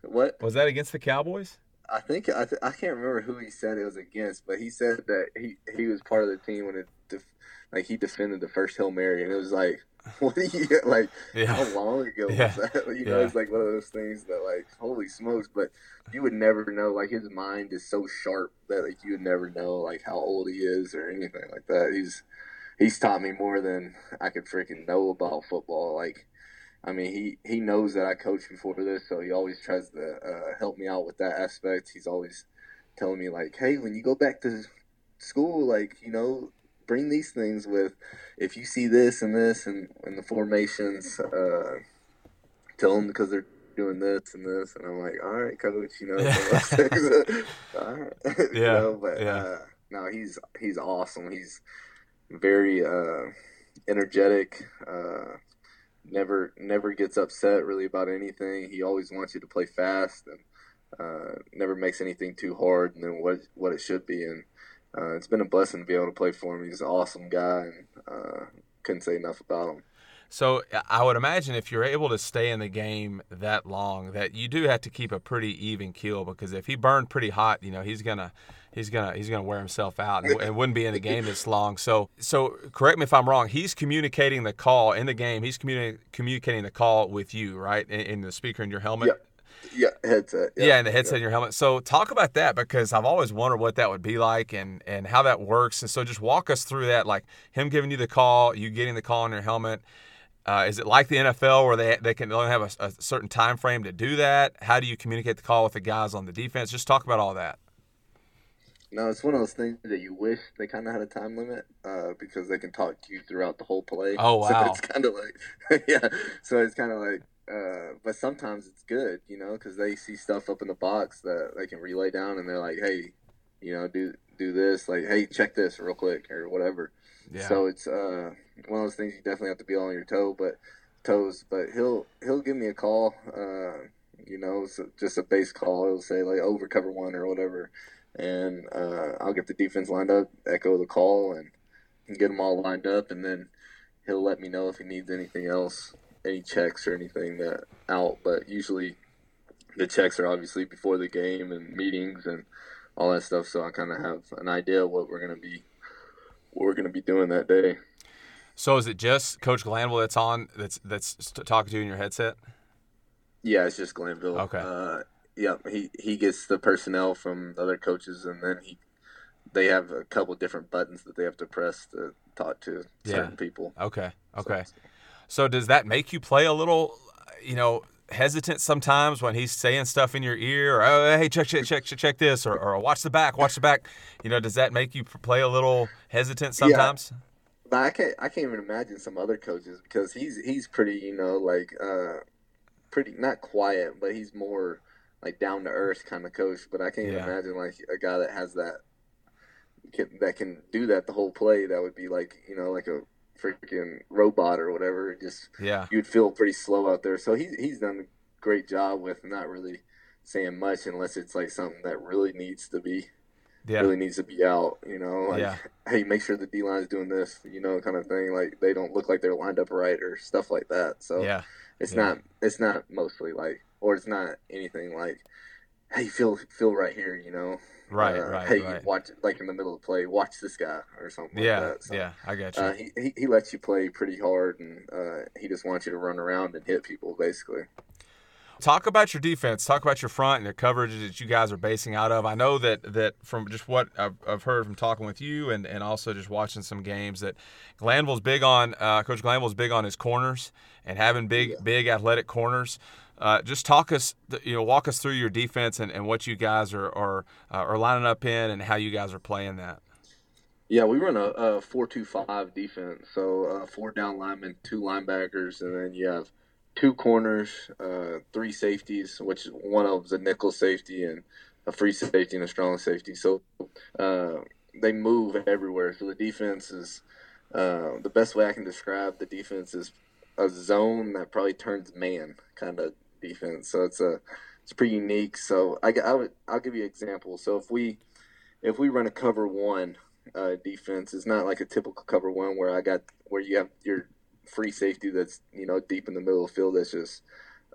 What was that against the Cowboys? I think I, th- I can't remember who he said it was against, but he said that he, he was part of the team when it def- like he defended the first hail mary, and it was like, what do you like? Yeah. How long ago yeah. was that? You know, yeah. it's like one of those things that like, holy smokes! But you would never know. Like his mind is so sharp that like you would never know like how old he is or anything like that. He's he's taught me more than I could freaking know about football. Like, I mean, he he knows that I coached before this, so he always tries to uh, help me out with that aspect. He's always telling me like, hey, when you go back to school, like you know, bring these things with. If you see this and this and, and the formations, uh, tell them because they're doing this and this, and I'm like, all right, coach, you know, all right, yeah, you know, but yeah. Uh, no, he's he's awesome. He's very uh, energetic. Uh, never never gets upset really about anything. He always wants you to play fast and uh, never makes anything too hard than what what it should be. And uh, it's been a blessing to be able to play for him. He's an awesome guy, and uh, couldn't say enough about him. So I would imagine if you're able to stay in the game that long, that you do have to keep a pretty even keel because if he burned pretty hot, you know he's gonna he's gonna he's gonna wear himself out and, and, wouldn't be in the game this long. So so correct me if I'm wrong. He's communicating the call in the game. He's communi- communicating the call with you, right, in, in the speaker in your helmet. Yeah. Yeah, headset. Yeah, yeah and the headset yeah. in your helmet. So talk about that because I've always wondered what that would be like and and how that works. And so just walk us through that, like him giving you the call, you getting the call in your helmet. Uh, is it like the NFL where they they can only have a, a certain time frame to do that? How do you communicate the call with the guys on the defense? Just talk about all that. No, it's one of those things that you wish they kind of had a time limit uh, because they can talk to you throughout the whole play. Oh wow! So it's kind of like, yeah. So it's kind of like, uh, but sometimes it's good, you know, because they see stuff up in the box that they can relay down, and they're like, hey, you know, do do this, like, hey, check this real quick or whatever. Yeah. So it's uh, one of those things you definitely have to be on your toe, but toes. But he'll he'll give me a call, uh, you know, so just a base call. He'll say like over cover one or whatever and uh, I'll get the defense lined up, echo the call, and, and get them all lined up, and then he'll let me know if he needs anything else, any checks or anything that out. But usually, the checks are obviously before the game and meetings and all that stuff, so I kind of have an idea what we're gonna be, what we're gonna be doing that day. So is it just Coach Glanville that's on that's that's talking to you in your headset? Yeah, it's just Glanville. Okay. Uh, yeah, he he gets the personnel from other coaches, and then he they have a couple different buttons that they have to press to talk to certain yeah. people. Okay, okay. So, so does that make you play a little, you know, hesitant sometimes when he's saying stuff in your ear, or oh, hey, check check check check, check this, or, or watch the back, watch the back. You know, does that make you play a little hesitant sometimes? Yeah. But I can't. I can't even imagine some other coaches because he's he's pretty, you know, like uh, pretty not quiet, but he's more like down to earth kind of coach. But I can't yeah. even imagine like a guy that has that can, that can do that the whole play. That would be like you know like a freaking robot or whatever. Just yeah, you'd feel pretty slow out there. So he he's done a great job with not really saying much unless it's like something that really needs to be. Yeah. really needs to be out, you know, like, yeah. hey, make sure the D line is doing this, you know, kind of thing. Like they don't look like they're lined up right or stuff like that. So yeah, it's yeah. not, it's not mostly like or it's not anything like, hey, feel feel right here, you know. Right, uh, right. Hey, right. watch like in the middle of play, watch this guy or something. Yeah, like so, yeah, I got you. Uh, he, he, he lets you play pretty hard, and uh, he just wants you to run around and hit people, basically. Talk about your defense. Talk about your front and the coverage that you guys are basing out of. I know that that from just what I've, I've heard from talking with you and, and also just watching some games that Glanville's big on. Uh, Coach Glanville's big on his corners and having big yeah. big athletic corners. Uh, just talk us, you know, walk us through your defense and, and what you guys are are, uh, are lining up in and how you guys are playing that. Yeah, we run a, a four-two-five defense. So uh, four down linemen, two linebackers, and then you have two corners, uh, three safeties, which one of them's a nickel safety and a free safety and a strong safety. So uh, they move everywhere. So the defense is uh, the best way I can describe the defense is a zone that probably turns man kind of defense. So it's a it's pretty unique. So I, I would I'll give you an example. So if we if we run a cover one uh, defense, it's not like a typical cover one where I got where you have your free safety that's you know deep in the middle of the field that's just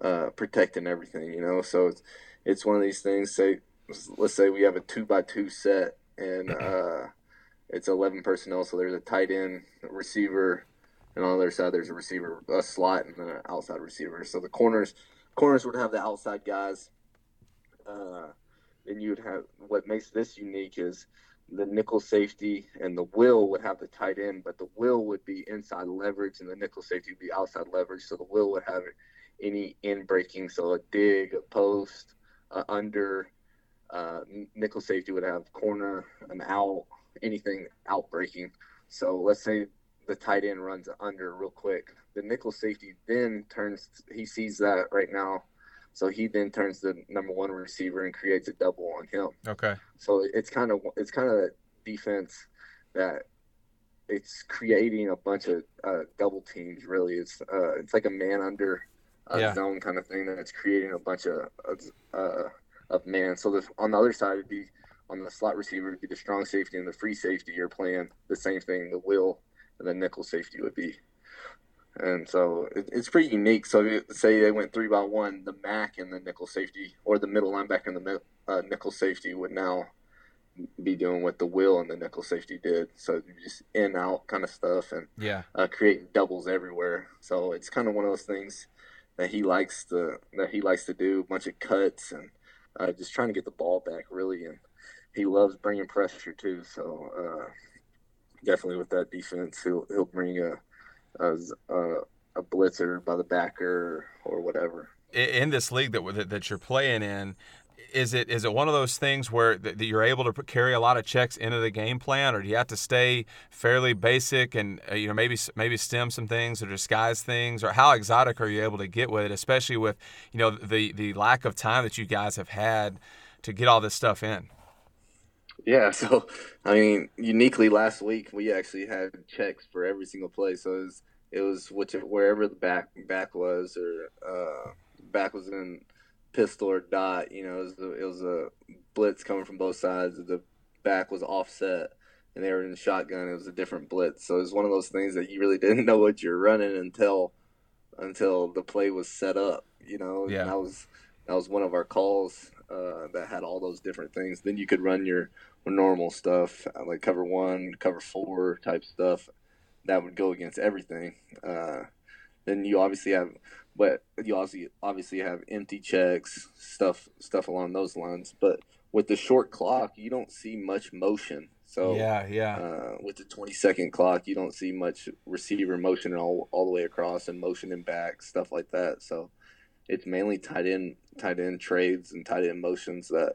uh, protecting everything. You know, so it's it's one of these things. Say let's say we have a two by two set and uh, it's 11 personnel. So there's a tight end, a receiver, and on the other side there's a receiver, a slot, and an outside receiver. So the corners corners would have the outside guys. Uh, then you would have what makes this unique is the nickel safety and the will would have the tight end, but the will would be inside leverage and the nickel safety would be outside leverage. So the will would have any in breaking, so a dig, a post, a under. Uh, nickel safety would have corner, an out, anything out breaking. So let's say the tight end runs under real quick. The nickel safety then turns, he sees that right now. So he then turns the number one receiver and creates a double on him. Okay. So it's kind of it's kind of defense that it's creating a bunch of uh, double teams. Really, it's uh, it's like a man under a yeah. zone kind of thing that's creating a bunch of uh, of man. So the, on the other side would be on the slot receiver would be the strong safety and the free safety. You're playing the same thing. The will and the nickel safety would be and so it, it's pretty unique. So say they went three by one, the Mac and the nickel safety, or the middle linebacker and the uh, nickel safety would now be doing what the will and the nickel safety did. So just in out kind of stuff and yeah, uh, creating doubles everywhere. So it's kind of one of those things that he likes to that he likes to do. A bunch of cuts and uh, just trying to get the ball back really, and he loves bringing pressure too. So uh, definitely with that defense, he'll he'll bring a as a, a blitzer by the backer or whatever. In this league that that you're playing in, is it is it one of those things where that you're able to carry a lot of checks into the game plan, or do you have to stay fairly basic and uh, you know maybe maybe stem some things or disguise things, or how exotic are you able to get with it, especially with you know the the lack of time that you guys have had to get all this stuff in? Yeah, so I mean, uniquely last week we actually had checks for every single play. So it was it was which wherever the back back was or uh, back was in pistol or dot. You know, it was, a, it was a blitz coming from both sides. The back was offset, and they were in the shotgun. It was a different blitz. So it was one of those things that you really didn't know what you're running until until the play was set up. You know, yeah. And that was that was one of our calls uh, that had all those different things. Then you could run your normal stuff uh, like cover one, cover four type stuff that would go against everything. Uh, then you obviously have, but you obviously obviously have empty checks, stuff stuff along those lines. But with the short clock, you don't see much motion. So yeah, yeah. Uh, with the 20 second clock, you don't see much receiver motion all all the way across and motion and back stuff like that. So it's mainly tight end tight end trades and tight end motions that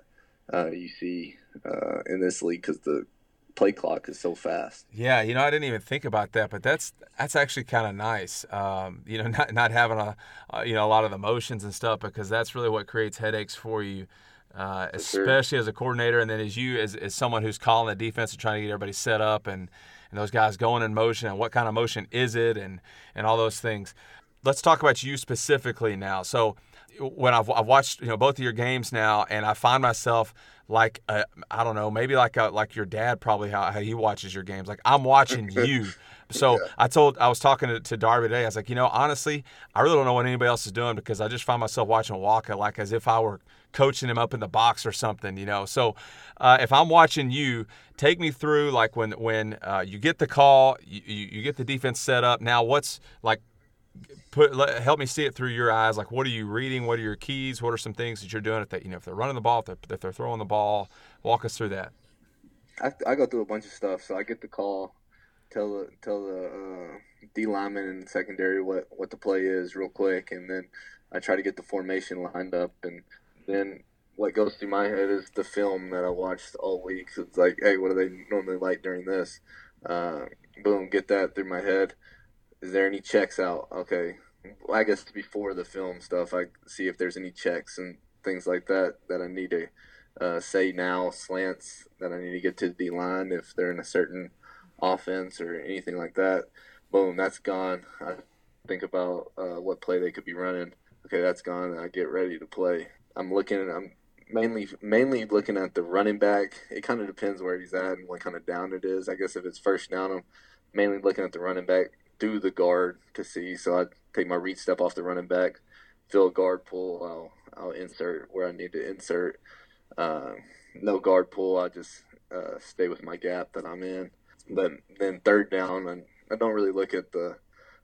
uh, you see uh, in this league because the play clock is so fast. Yeah, you know, I didn't even think about that, but that's that's actually kind of nice. Um, you know, not not having a uh, you know a lot of the motions and stuff because that's really what creates headaches for you. Uh, for especially sure. as a coordinator, and then as you, as, as someone who's calling the defense and trying to get everybody set up, and, and those guys going in motion, and what kind of motion is it, and and all those things. Let's talk about you specifically now. So, when I've, I've watched you know both of your games now, and I find myself like I don't know, maybe like a, like your dad probably how, how he watches your games. Like I'm watching you. So yeah. I told I was talking to, to, Darby today. I was like, you know, honestly, I really don't know what anybody else is doing because I just find myself watching Walker like as if I were coaching him up in the box or something, you know. So uh, if I'm watching you, take me through like when when uh, you get the call, you, you get the defense set up. Now what's like put let, help me see it through your eyes. Like, what are you reading? What are your keys? What are some things that you're doing? If they, you know, if they're running the ball, if they're, if they're throwing the ball, walk us through that. I, I go through a bunch of stuff. So I get the call, tell the tell the uh, D lineman and secondary what what the play is real quick, and then I try to get the formation lined up, and then what goes through my head is the film that I watched all week. It's like, hey, what do they normally like during this? Uh, boom, get that through my head. Is there any checks out? Okay, I guess before the film stuff, I see if there's any checks and things like that that I need to uh, say now, slants that I need to get to the line if they're in a certain offense or anything like that. Boom, that's gone. I think about uh, what play they could be running. Okay, that's gone. I get ready to play. I'm looking. I'm mainly mainly looking at the running back. It kind of depends where he's at and what kind of down it is. I guess if it's first down, I'm mainly looking at the running back through the guard to see. So I take my read step off the running back, fill a guard pull. I'll I'll insert where I need to insert. Uh, no guard pull. I just uh, stay with my gap that I'm in. But then third down, and I don't really look at the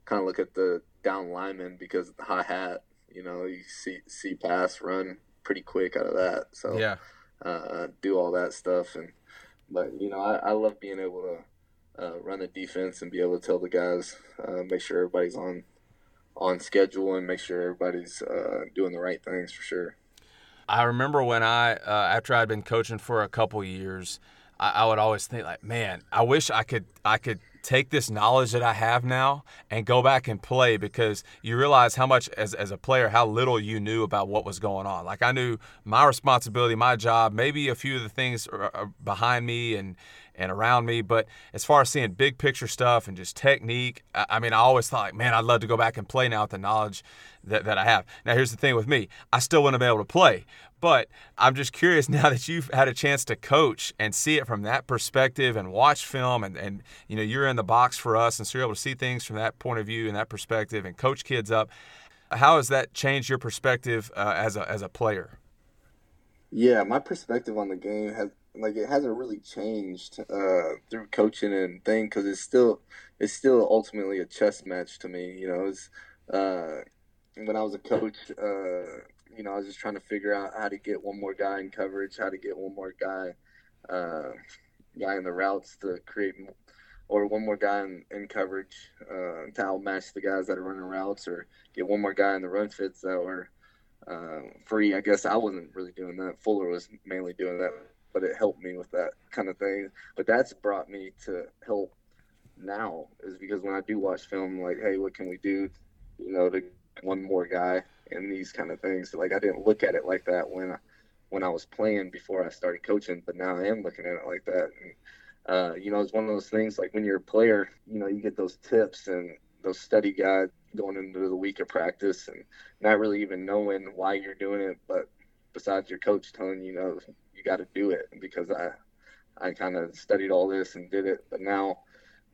kind of look at the down lineman because the high hat. You know, you see see pass run pretty quick out of that. So yeah, uh, do all that stuff and but you know I, I love being able to uh, run the defense and be able to tell the guys uh, make sure everybody's on on schedule and make sure everybody's uh, doing the right things for sure. I remember when I uh, after I'd been coaching for a couple years, I, I would always think like, man, I wish I could I could take this knowledge that I have now and go back and play because you realize how much as, as a player how little you knew about what was going on. Like I knew my responsibility, my job, maybe a few of the things behind me and and around me. But as far as seeing big picture stuff and just technique, I, mean, I always thought, like, man, I'd love to go back and play now with the knowledge that, that I have. Now, here's the thing with me I still wouldn't be able to play. But I'm just curious now that you've had a chance to coach and see it from that perspective and watch film and, and you know you're in the box for us and so you're able to see things from that point of view and that perspective and coach kids up. How has that changed your perspective uh, as a as a player? Yeah, my perspective on the game has like it hasn't really changed uh, through coaching and thing because it's still it's still ultimately a chess match to me. You know, it's uh, when I was a coach, uh, you know, I was just trying to figure out how to get one more guy in coverage, how to get one more guy uh, guy in the routes to create, or one more guy in, in coverage uh, to outmatch the guys that are running routes, or get one more guy in the run fits that were. Uh, free, I guess I wasn't really doing that. Fuller was mainly doing that but it helped me with that kind of thing. But that's brought me to help now is because when I do watch film, like, hey, what can we do, you know, to one more guy and these kind of things. Like I didn't look at it like that when I, when I was playing before I started coaching, but now I am looking at it like that. And, uh, you know, it's one of those things like when you're a player, you know, you get those tips and those study guides going into the week of practice and not really even knowing why you're doing it, but besides your coach telling you, you know, you got to do it because I I kind of studied all this and did it. But now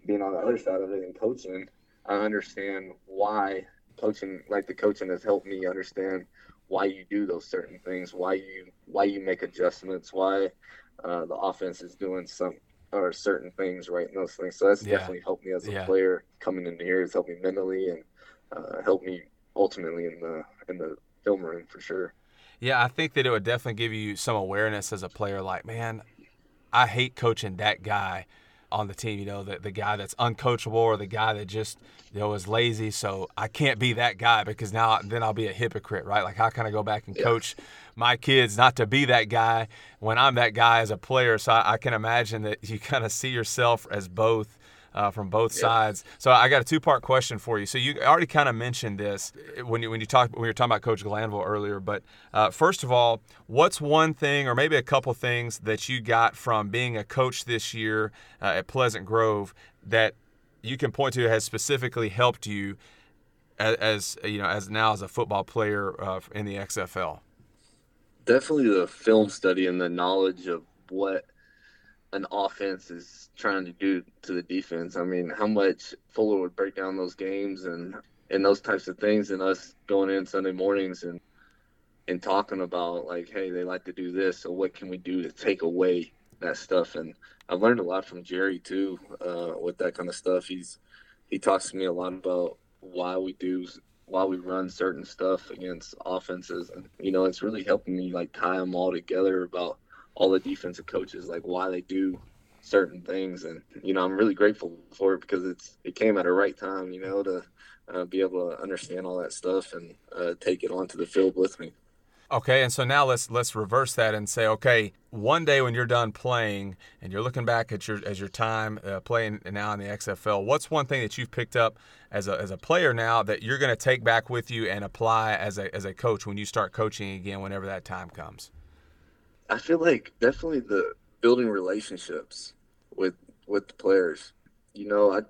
being on the other side of it and coaching, I understand why coaching like the coaching has helped me understand why you do those certain things, why you why you make adjustments, why uh, the offense is doing some or certain things right and those things. So that's yeah. definitely helped me as a yeah. player coming in here. It's helped me mentally and uh, helped me ultimately in the in the film room for sure. Yeah, I think that it would definitely give you some awareness as a player. Like, man, I hate coaching that guy on the team. You know, the the guy that's uncoachable or the guy that just you know is lazy. So I can't be that guy because now then I'll be a hypocrite, right? Like, how can I go back and coach my kids not to be that guy when I'm that guy as a player? So I, I can imagine that you kind of see yourself as both uh, from both yep. sides. So I got a two part question for you. So you already kind of mentioned this when you when you talked when you were talking about Coach Glanville earlier. But uh, first of all, what's one thing or maybe a couple things that you got from being a coach this year uh, at Pleasant Grove that you can point to has specifically helped you as, as you know as now as a football player uh, in the XFL? Definitely the film study and the knowledge of what an offense is trying to do to the defense. I mean, how much Fuller would break down those games and and those types of things, and us going in Sunday mornings and and talking about like, hey, they like to do this, so what can we do to take away that stuff? And I've learned a lot from Jerry too uh, with that kind of stuff. He's he talks to me a lot about why we do why we run certain stuff against offenses, and you know, it's really helping me like tie them all together about all the defensive coaches, like why they do certain things, and you know I'm really grateful for it because it's it came at a right time, you know, to uh, be able to understand all that stuff and uh, take it onto the field with me. Okay, and so now let's let's reverse that and say, okay, one day when you're done playing and you're looking back at your as your time uh, playing now in the XFL, what's one thing that you've picked up as a, as a player now that you're going to take back with you and apply as a as a coach when you start coaching again, whenever that time comes? I feel like definitely the building relationships with with the players. You know, I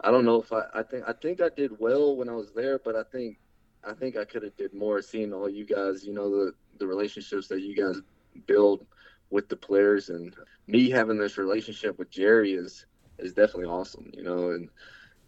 I don't know if I I think I think I did well when I was there, but I think I think I could have did more seeing all you guys, you know, the the relationships that you guys build with the players and me having this relationship with Jerry is is definitely awesome, you know, and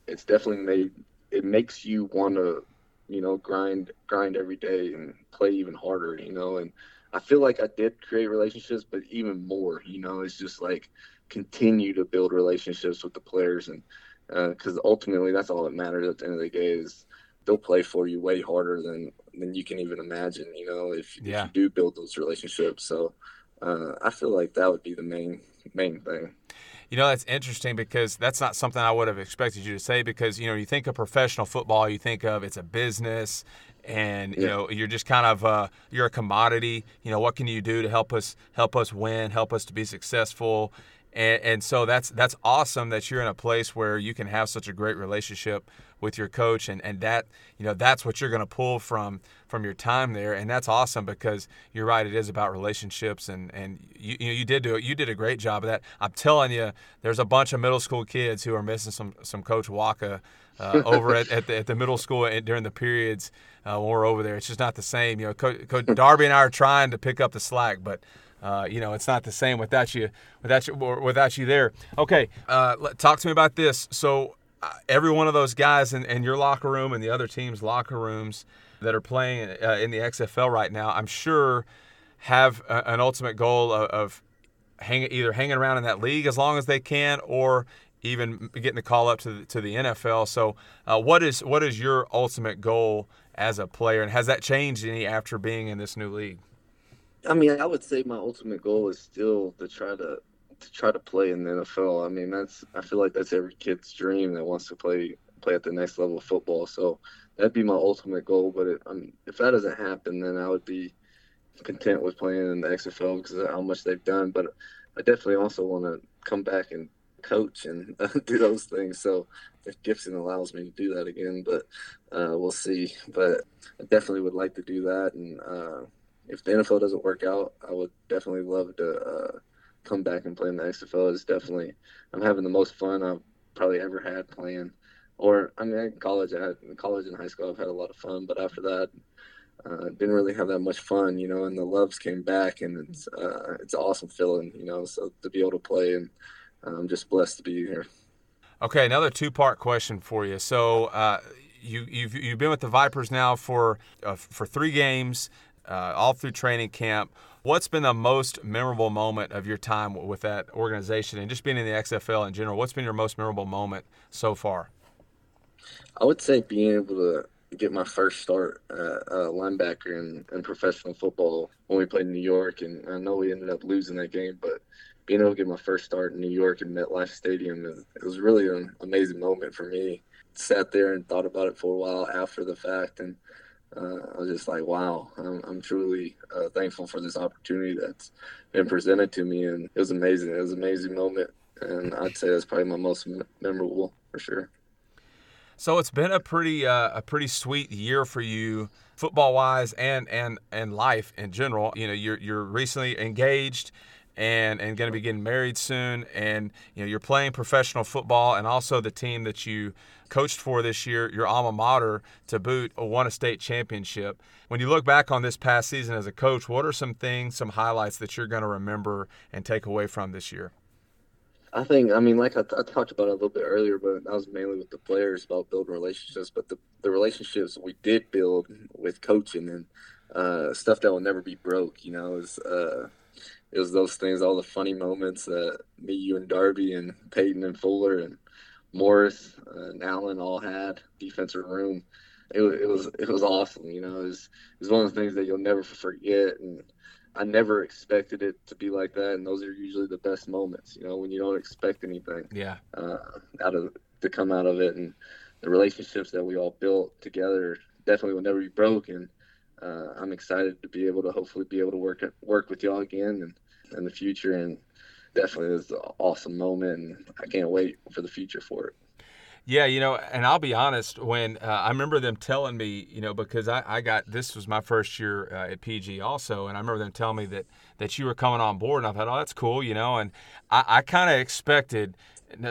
it's definitely made it makes you want to, you know, grind grind every day and play even harder, you know, and I feel like I did create relationships, but even more, you know, it's just like continue to build relationships with the players and because uh, ultimately that's all that matters at the end of the day is they'll play for you way harder than than you can even imagine. You know, if, yeah. if you do build those relationships. So uh, I feel like that would be the main main thing. You know, that's interesting because that's not something I would have expected you to say because, you know, you think of professional football, you think of it's a business and, you yeah. know, you're just kind of, uh, you're a commodity. You know, what can you do to help us, help us win, help us to be successful? And, and so that's that's awesome that you're in a place where you can have such a great relationship with your coach and, and that you know that's what you're going to pull from from your time there and that's awesome because you're right it is about relationships and and you you, know, you did do it you did a great job of that I'm telling you there's a bunch of middle school kids who are missing some some coach Wacha uh, over at, at the, at, the, middle school during the periods uh, when we're over there it's just not the same you know coach, coach Darby and I are trying to pick up the slack but uh, you know, it's not the same without you, without you, without you there. Okay, uh, talk to me about this. So, uh, every one of those guys in, in, your locker room and the other team's locker rooms that are playing uh, in the XFL right now, I'm sure, have a, an ultimate goal of, of hang, either hanging around in that league as long as they can, or even getting the call up to the, to the NFL. So, uh, what is what is your ultimate goal as a player, and has that changed any after being in this new league? I mean, I would say my ultimate goal is still to try to to try to play in the NFL. I mean, that's I feel like that's every kid's dream that wants to play play at the next level of football. So that'd be my ultimate goal. But it, um, if that doesn't happen, then I would be content with playing in the XFL because of how much they've done. But I definitely also want to come back and coach and uh, do those things. So if Gibson allows me to do that again, but uh, we'll see. But I definitely would like to do that and. Uh, if the NFL doesn't work out, I would definitely love to uh, come back and play in the XFL. It's definitely I'm having the most fun I've probably ever had playing. Or I mean, in college, I had in college and high school, I've had a lot of fun, but after that, uh, didn't really have that much fun, you know. And the loves came back, and it's uh, it's an awesome feeling, you know. So to be able to play, and I'm just blessed to be here. Okay, another two part question for you. So uh, you you've you've been with the Vipers now for uh, for three games uh, all through training camp. What's been the most memorable moment of your time with that organization and just being in the XFL in general? What's been your most memorable moment so far? I would say being able to get my first start at uh, linebacker in, in professional football when we played in New York. And I know we ended up losing that game, but being able to get my first start in New York in MetLife Stadium, it was really an amazing moment for me. Sat there and thought about it for a while after the fact. And uh, I was just like, wow, I'm, I'm truly uh, thankful for this opportunity that's been presented to me, and it was amazing. It was an amazing moment, and I'd say that's probably my most memorable for sure. So it's been a pretty uh, a pretty sweet year for you, football wise, and and and life in general. You know, you're you're recently engaged and and going to be getting married soon and you know you're playing professional football and also the team that you coached for this year your alma mater to boot won a state championship when you look back on this past season as a coach what are some things some highlights that you're going to remember and take away from this year I think, I mean, like I, I, talked about a little bit earlier, but that was mainly with the players about building relationships. But the, the relationships we did build with coaching and uh, stuff that will never be broke, you know, is uh, it was those things, all the funny moments that me, you, and Darby, and Peyton and Fuller and Morris and Allen all had defensive room. It, it was it was awesome. You know, it was, it was one of the things that you'll never forget. And I never expected it to be like that, and those are usually the best moments. You know, when you don't expect anything. Yeah. Uh, out of to come out of it, and the relationships that we all built together definitely will never be broken. Uh, I'm excited to be able to hopefully be able to work work with y'all again and in the future, and definitely is an awesome moment, and I can't wait for the future for it. Yeah, you know, and I'll be honest, when uh, I remember them telling me, you know, because I, I got this was my first year uh, at PG also, and I remember them telling me that that you were coming on board, and I thought, oh, that's cool, you know, and I, I kind of expected,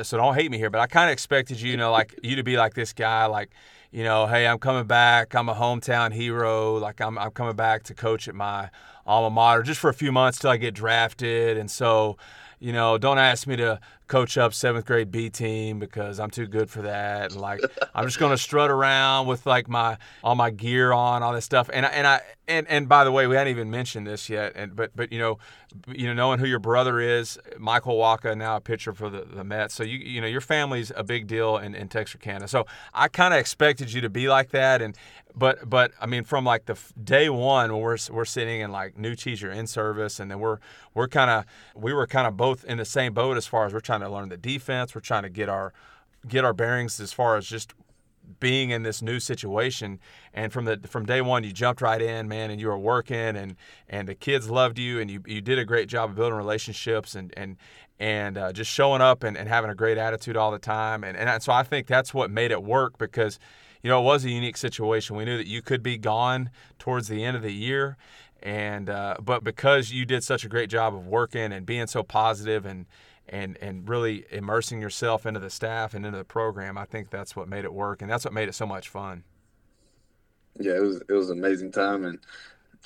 so don't hate me here, but I kind of expected you, you know, like you to be like this guy, like, you know, hey, I'm coming back, I'm a hometown hero, like I'm I'm coming back to coach at my alma mater just for a few months till I get drafted, and so you know, don't ask me to coach up seventh grade B team because I'm too good for that. And like, I'm just gonna strut around with like my all my gear on, all this stuff. And I, and I and and by the way, we hadn't even mentioned this yet. And but but you know, you know, knowing who your brother is, Michael Wacha, now a pitcher for the, the Mets. So you you know, your family's a big deal in, in Texarkana. So I kind of expected you to be like that. And but but I mean, from like the day one when we're we're sitting in like new teacher in service, and then we're we're kind of we were kind of both in the same boat as far as we're trying to learn the defense. We're trying to get our get our bearings as far as just being in this new situation and from the from day one you jumped right in man and you were working and and the kids loved you and you, you did a great job of building relationships and and and uh, just showing up and, and having a great attitude all the time and, and so i think that's what made it work because you know, it was a unique situation. We knew that you could be gone towards the end of the year, and uh, but because you did such a great job of working and being so positive and and and really immersing yourself into the staff and into the program, I think that's what made it work, and that's what made it so much fun. Yeah, it was it was an amazing time, and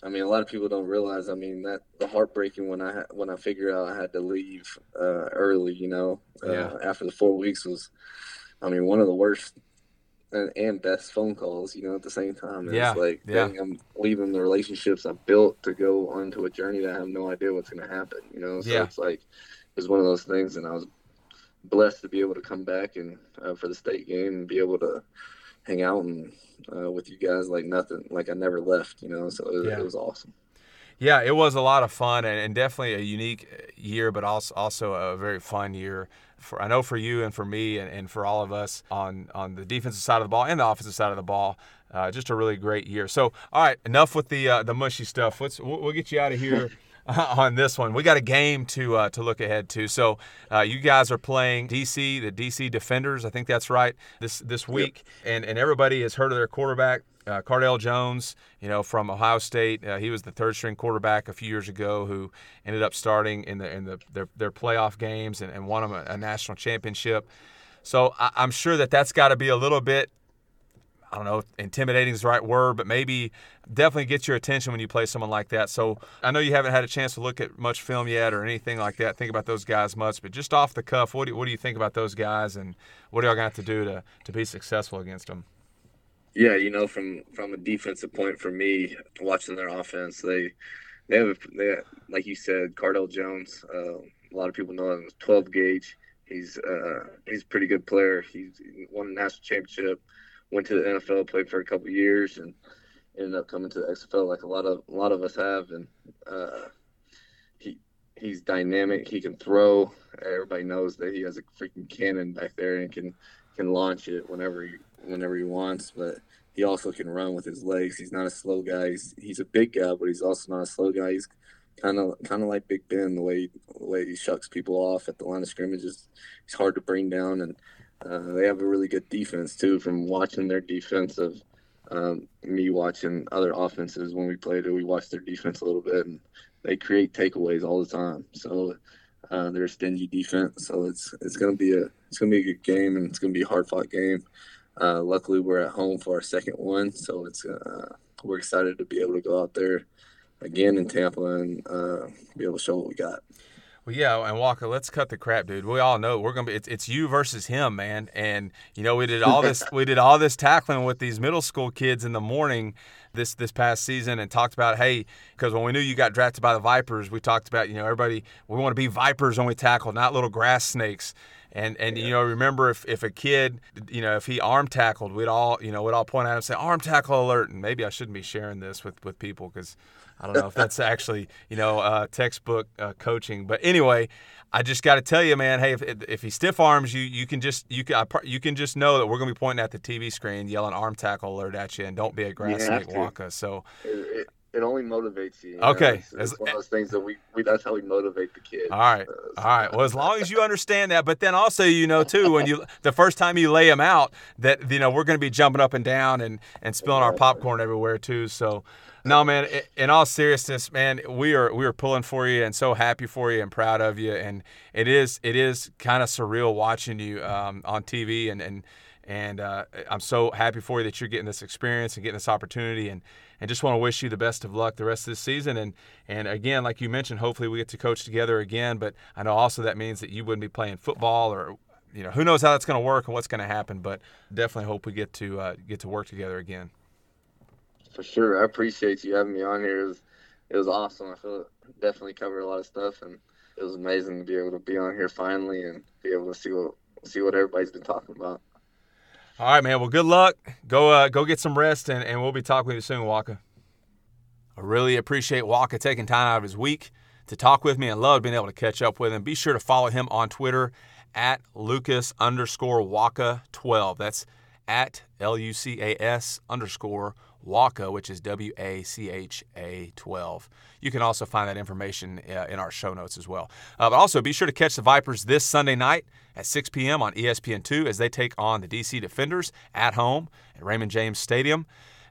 I mean, a lot of people don't realize. I mean, that the heartbreaking when I when I figured out I had to leave uh, early, you know, uh, yeah. after the four weeks was, I mean, one of the worst and, and best phone calls, you know, at the same time. yeah. It's like, yeah. dang, I'm leaving the relationships I've built to go onto a journey that I have no idea what's going to happen, you know? So yeah. it's like, was one of those things. And I was blessed to be able to come back and uh, for the state game and be able to hang out and uh, with you guys like nothing, like I never left, you know? So it, was, yeah. it was awesome. Yeah, it was a lot of fun and, and definitely a unique year, but also also a very fun year for I know for you and for me and, and for all of us on on the defensive side of the ball and the offensive side of the ball. Uh, just a really great year. So, all right, enough with the uh, the mushy stuff. Let's we'll, we'll get you out of here. on this one. We got a game to uh, to look ahead to. So uh, you guys are playing DC, the DC Defenders. I think that's right this this week, yep. and and everybody has heard of their quarterback uh, Cardale Jones, you know, from Ohio State. Uh, he was the third string quarterback a few years ago who ended up starting in the in the their, their playoff games and, and won them a, a national championship. So I, I'm sure that that's got to be a little bit. I don't know, intimidating is the right word, but maybe definitely gets your attention when you play someone like that. So I know you haven't had a chance to look at much film yet or anything like that, think about those guys much, but just off the cuff, what do, what do you think about those guys and what are y'all going to have to do to, to be successful against them? Yeah, you know, from from a defensive point for me, watching their offense, they they have they like you said, Cardale Jones. Uh, a lot of people know him as 12 gauge. He's uh, he's a pretty good player. He's won a national championship, went to the NFL, played for a couple years, and ended up coming to the XFL like a lot of a lot of us have. And uh, he he's dynamic. He can throw. Everybody knows that he has a freaking cannon back there and can can launch it whenever he whenever he wants, but he also can run with his legs. He's not a slow guy. He's, he's a big guy, but he's also not a slow guy. He's kind of kind of like Big Ben, the way the way he shucks people off at the line of scrimmage is he's hard to bring down, and uh, they have a really good defense too. From watching their defense of um, me watching other offenses when we played it, we watched their defense a little bit, and they create takeaways all the time. So uh, they're a stingy defense, so it's it's gonna be a it's gonna be a good game, and it's gonna be a hard fought game. Uh, luckily, we're at home for our second one, so it's uh, we're excited to be able to go out there again in Tampa and uh, be able to show what we got. Well, yeah, and Walker, let's cut the crap, dude. We all know we're gonna be. It's, it's you versus him, man. And you know we did all this. we did all this tackling with these middle school kids in the morning this this past season, and talked about hey, because when we knew you got drafted by the Vipers, we talked about you know everybody we want to be Vipers when we tackle, not little grass snakes And and you know, remember if, if a kid, you know, if he arm tackled, we'd all you know we'd all point at him and say arm tackle alert. And maybe I shouldn't be sharing this with with people because I don't know if that's actually you know uh, textbook uh, coaching. But anyway, I just got to tell you, man. Hey, if, if he stiff arms you, you can just you can you can just know that we're gonna be pointing at the TV screen, yelling arm tackle alert at you, and don't be a grass snake. So. It, it, it only motivates you. you okay, it's, it's one of those things that we, we that's how we motivate the kids. All right, uh, all right. Well, as long as you understand that, but then also you know too when you the first time you lay them out that you know we're going to be jumping up and down and and spilling our popcorn everywhere too. So. No, man. In all seriousness, man, we are we are pulling for you and so happy for you and proud of you. And it is it is kind of surreal watching you um, on TV and and and uh, I'm so happy for you that you're getting this experience and getting this opportunity and and just want to wish you the best of luck the rest of this season. And and again, like you mentioned, hopefully we get to coach together again. But I know also that means that you wouldn't be playing football or you know who knows how that's going to work and what's going to happen. But definitely hope we get to uh, get to work together again for sure. I appreciate you having me on here. It was, it was awesome. I feel it definitely covered a lot of stuff, and it was amazing to be able to be on here finally and be able to see what see what everybody's been talking about. All right, man. Well, good luck. Go uh, go get some rest, and, and we'll be talking with you soon, Wacha. I really appreciate Wacha taking time out of his week to talk with me and love being able to catch up with him. Be sure to follow him on Twitter at Lucas underscore Wacha 12. That's at L U C A S underscore Wacha, which is W A C H A 12. You can also find that information uh, in our show notes as well. Uh, but also be sure to catch the Vipers this Sunday night at 6 p.m. on ESPN2 as they take on the DC Defenders at home at Raymond James Stadium.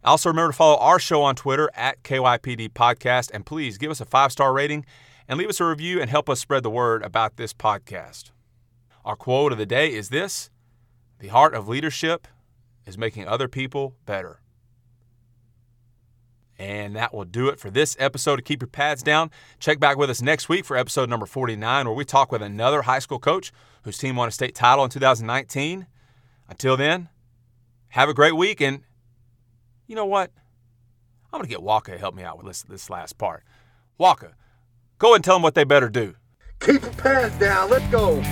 Also, remember to follow our show on Twitter at KYPD Podcast, and please give us a five star rating and leave us a review and help us spread the word about this podcast. Our quote of the day is this The heart of leadership is making other people better. And that will do it for this episode of Keep Your Pads Down. Check back with us next week for episode number 49, where we talk with another high school coach whose team won a state title in 2019. Until then, have a great week. And you know what? I'm going to get Wacha to help me out with this, this last part. Wacha, go and tell them what they better do. Keep your pads down. Let's go.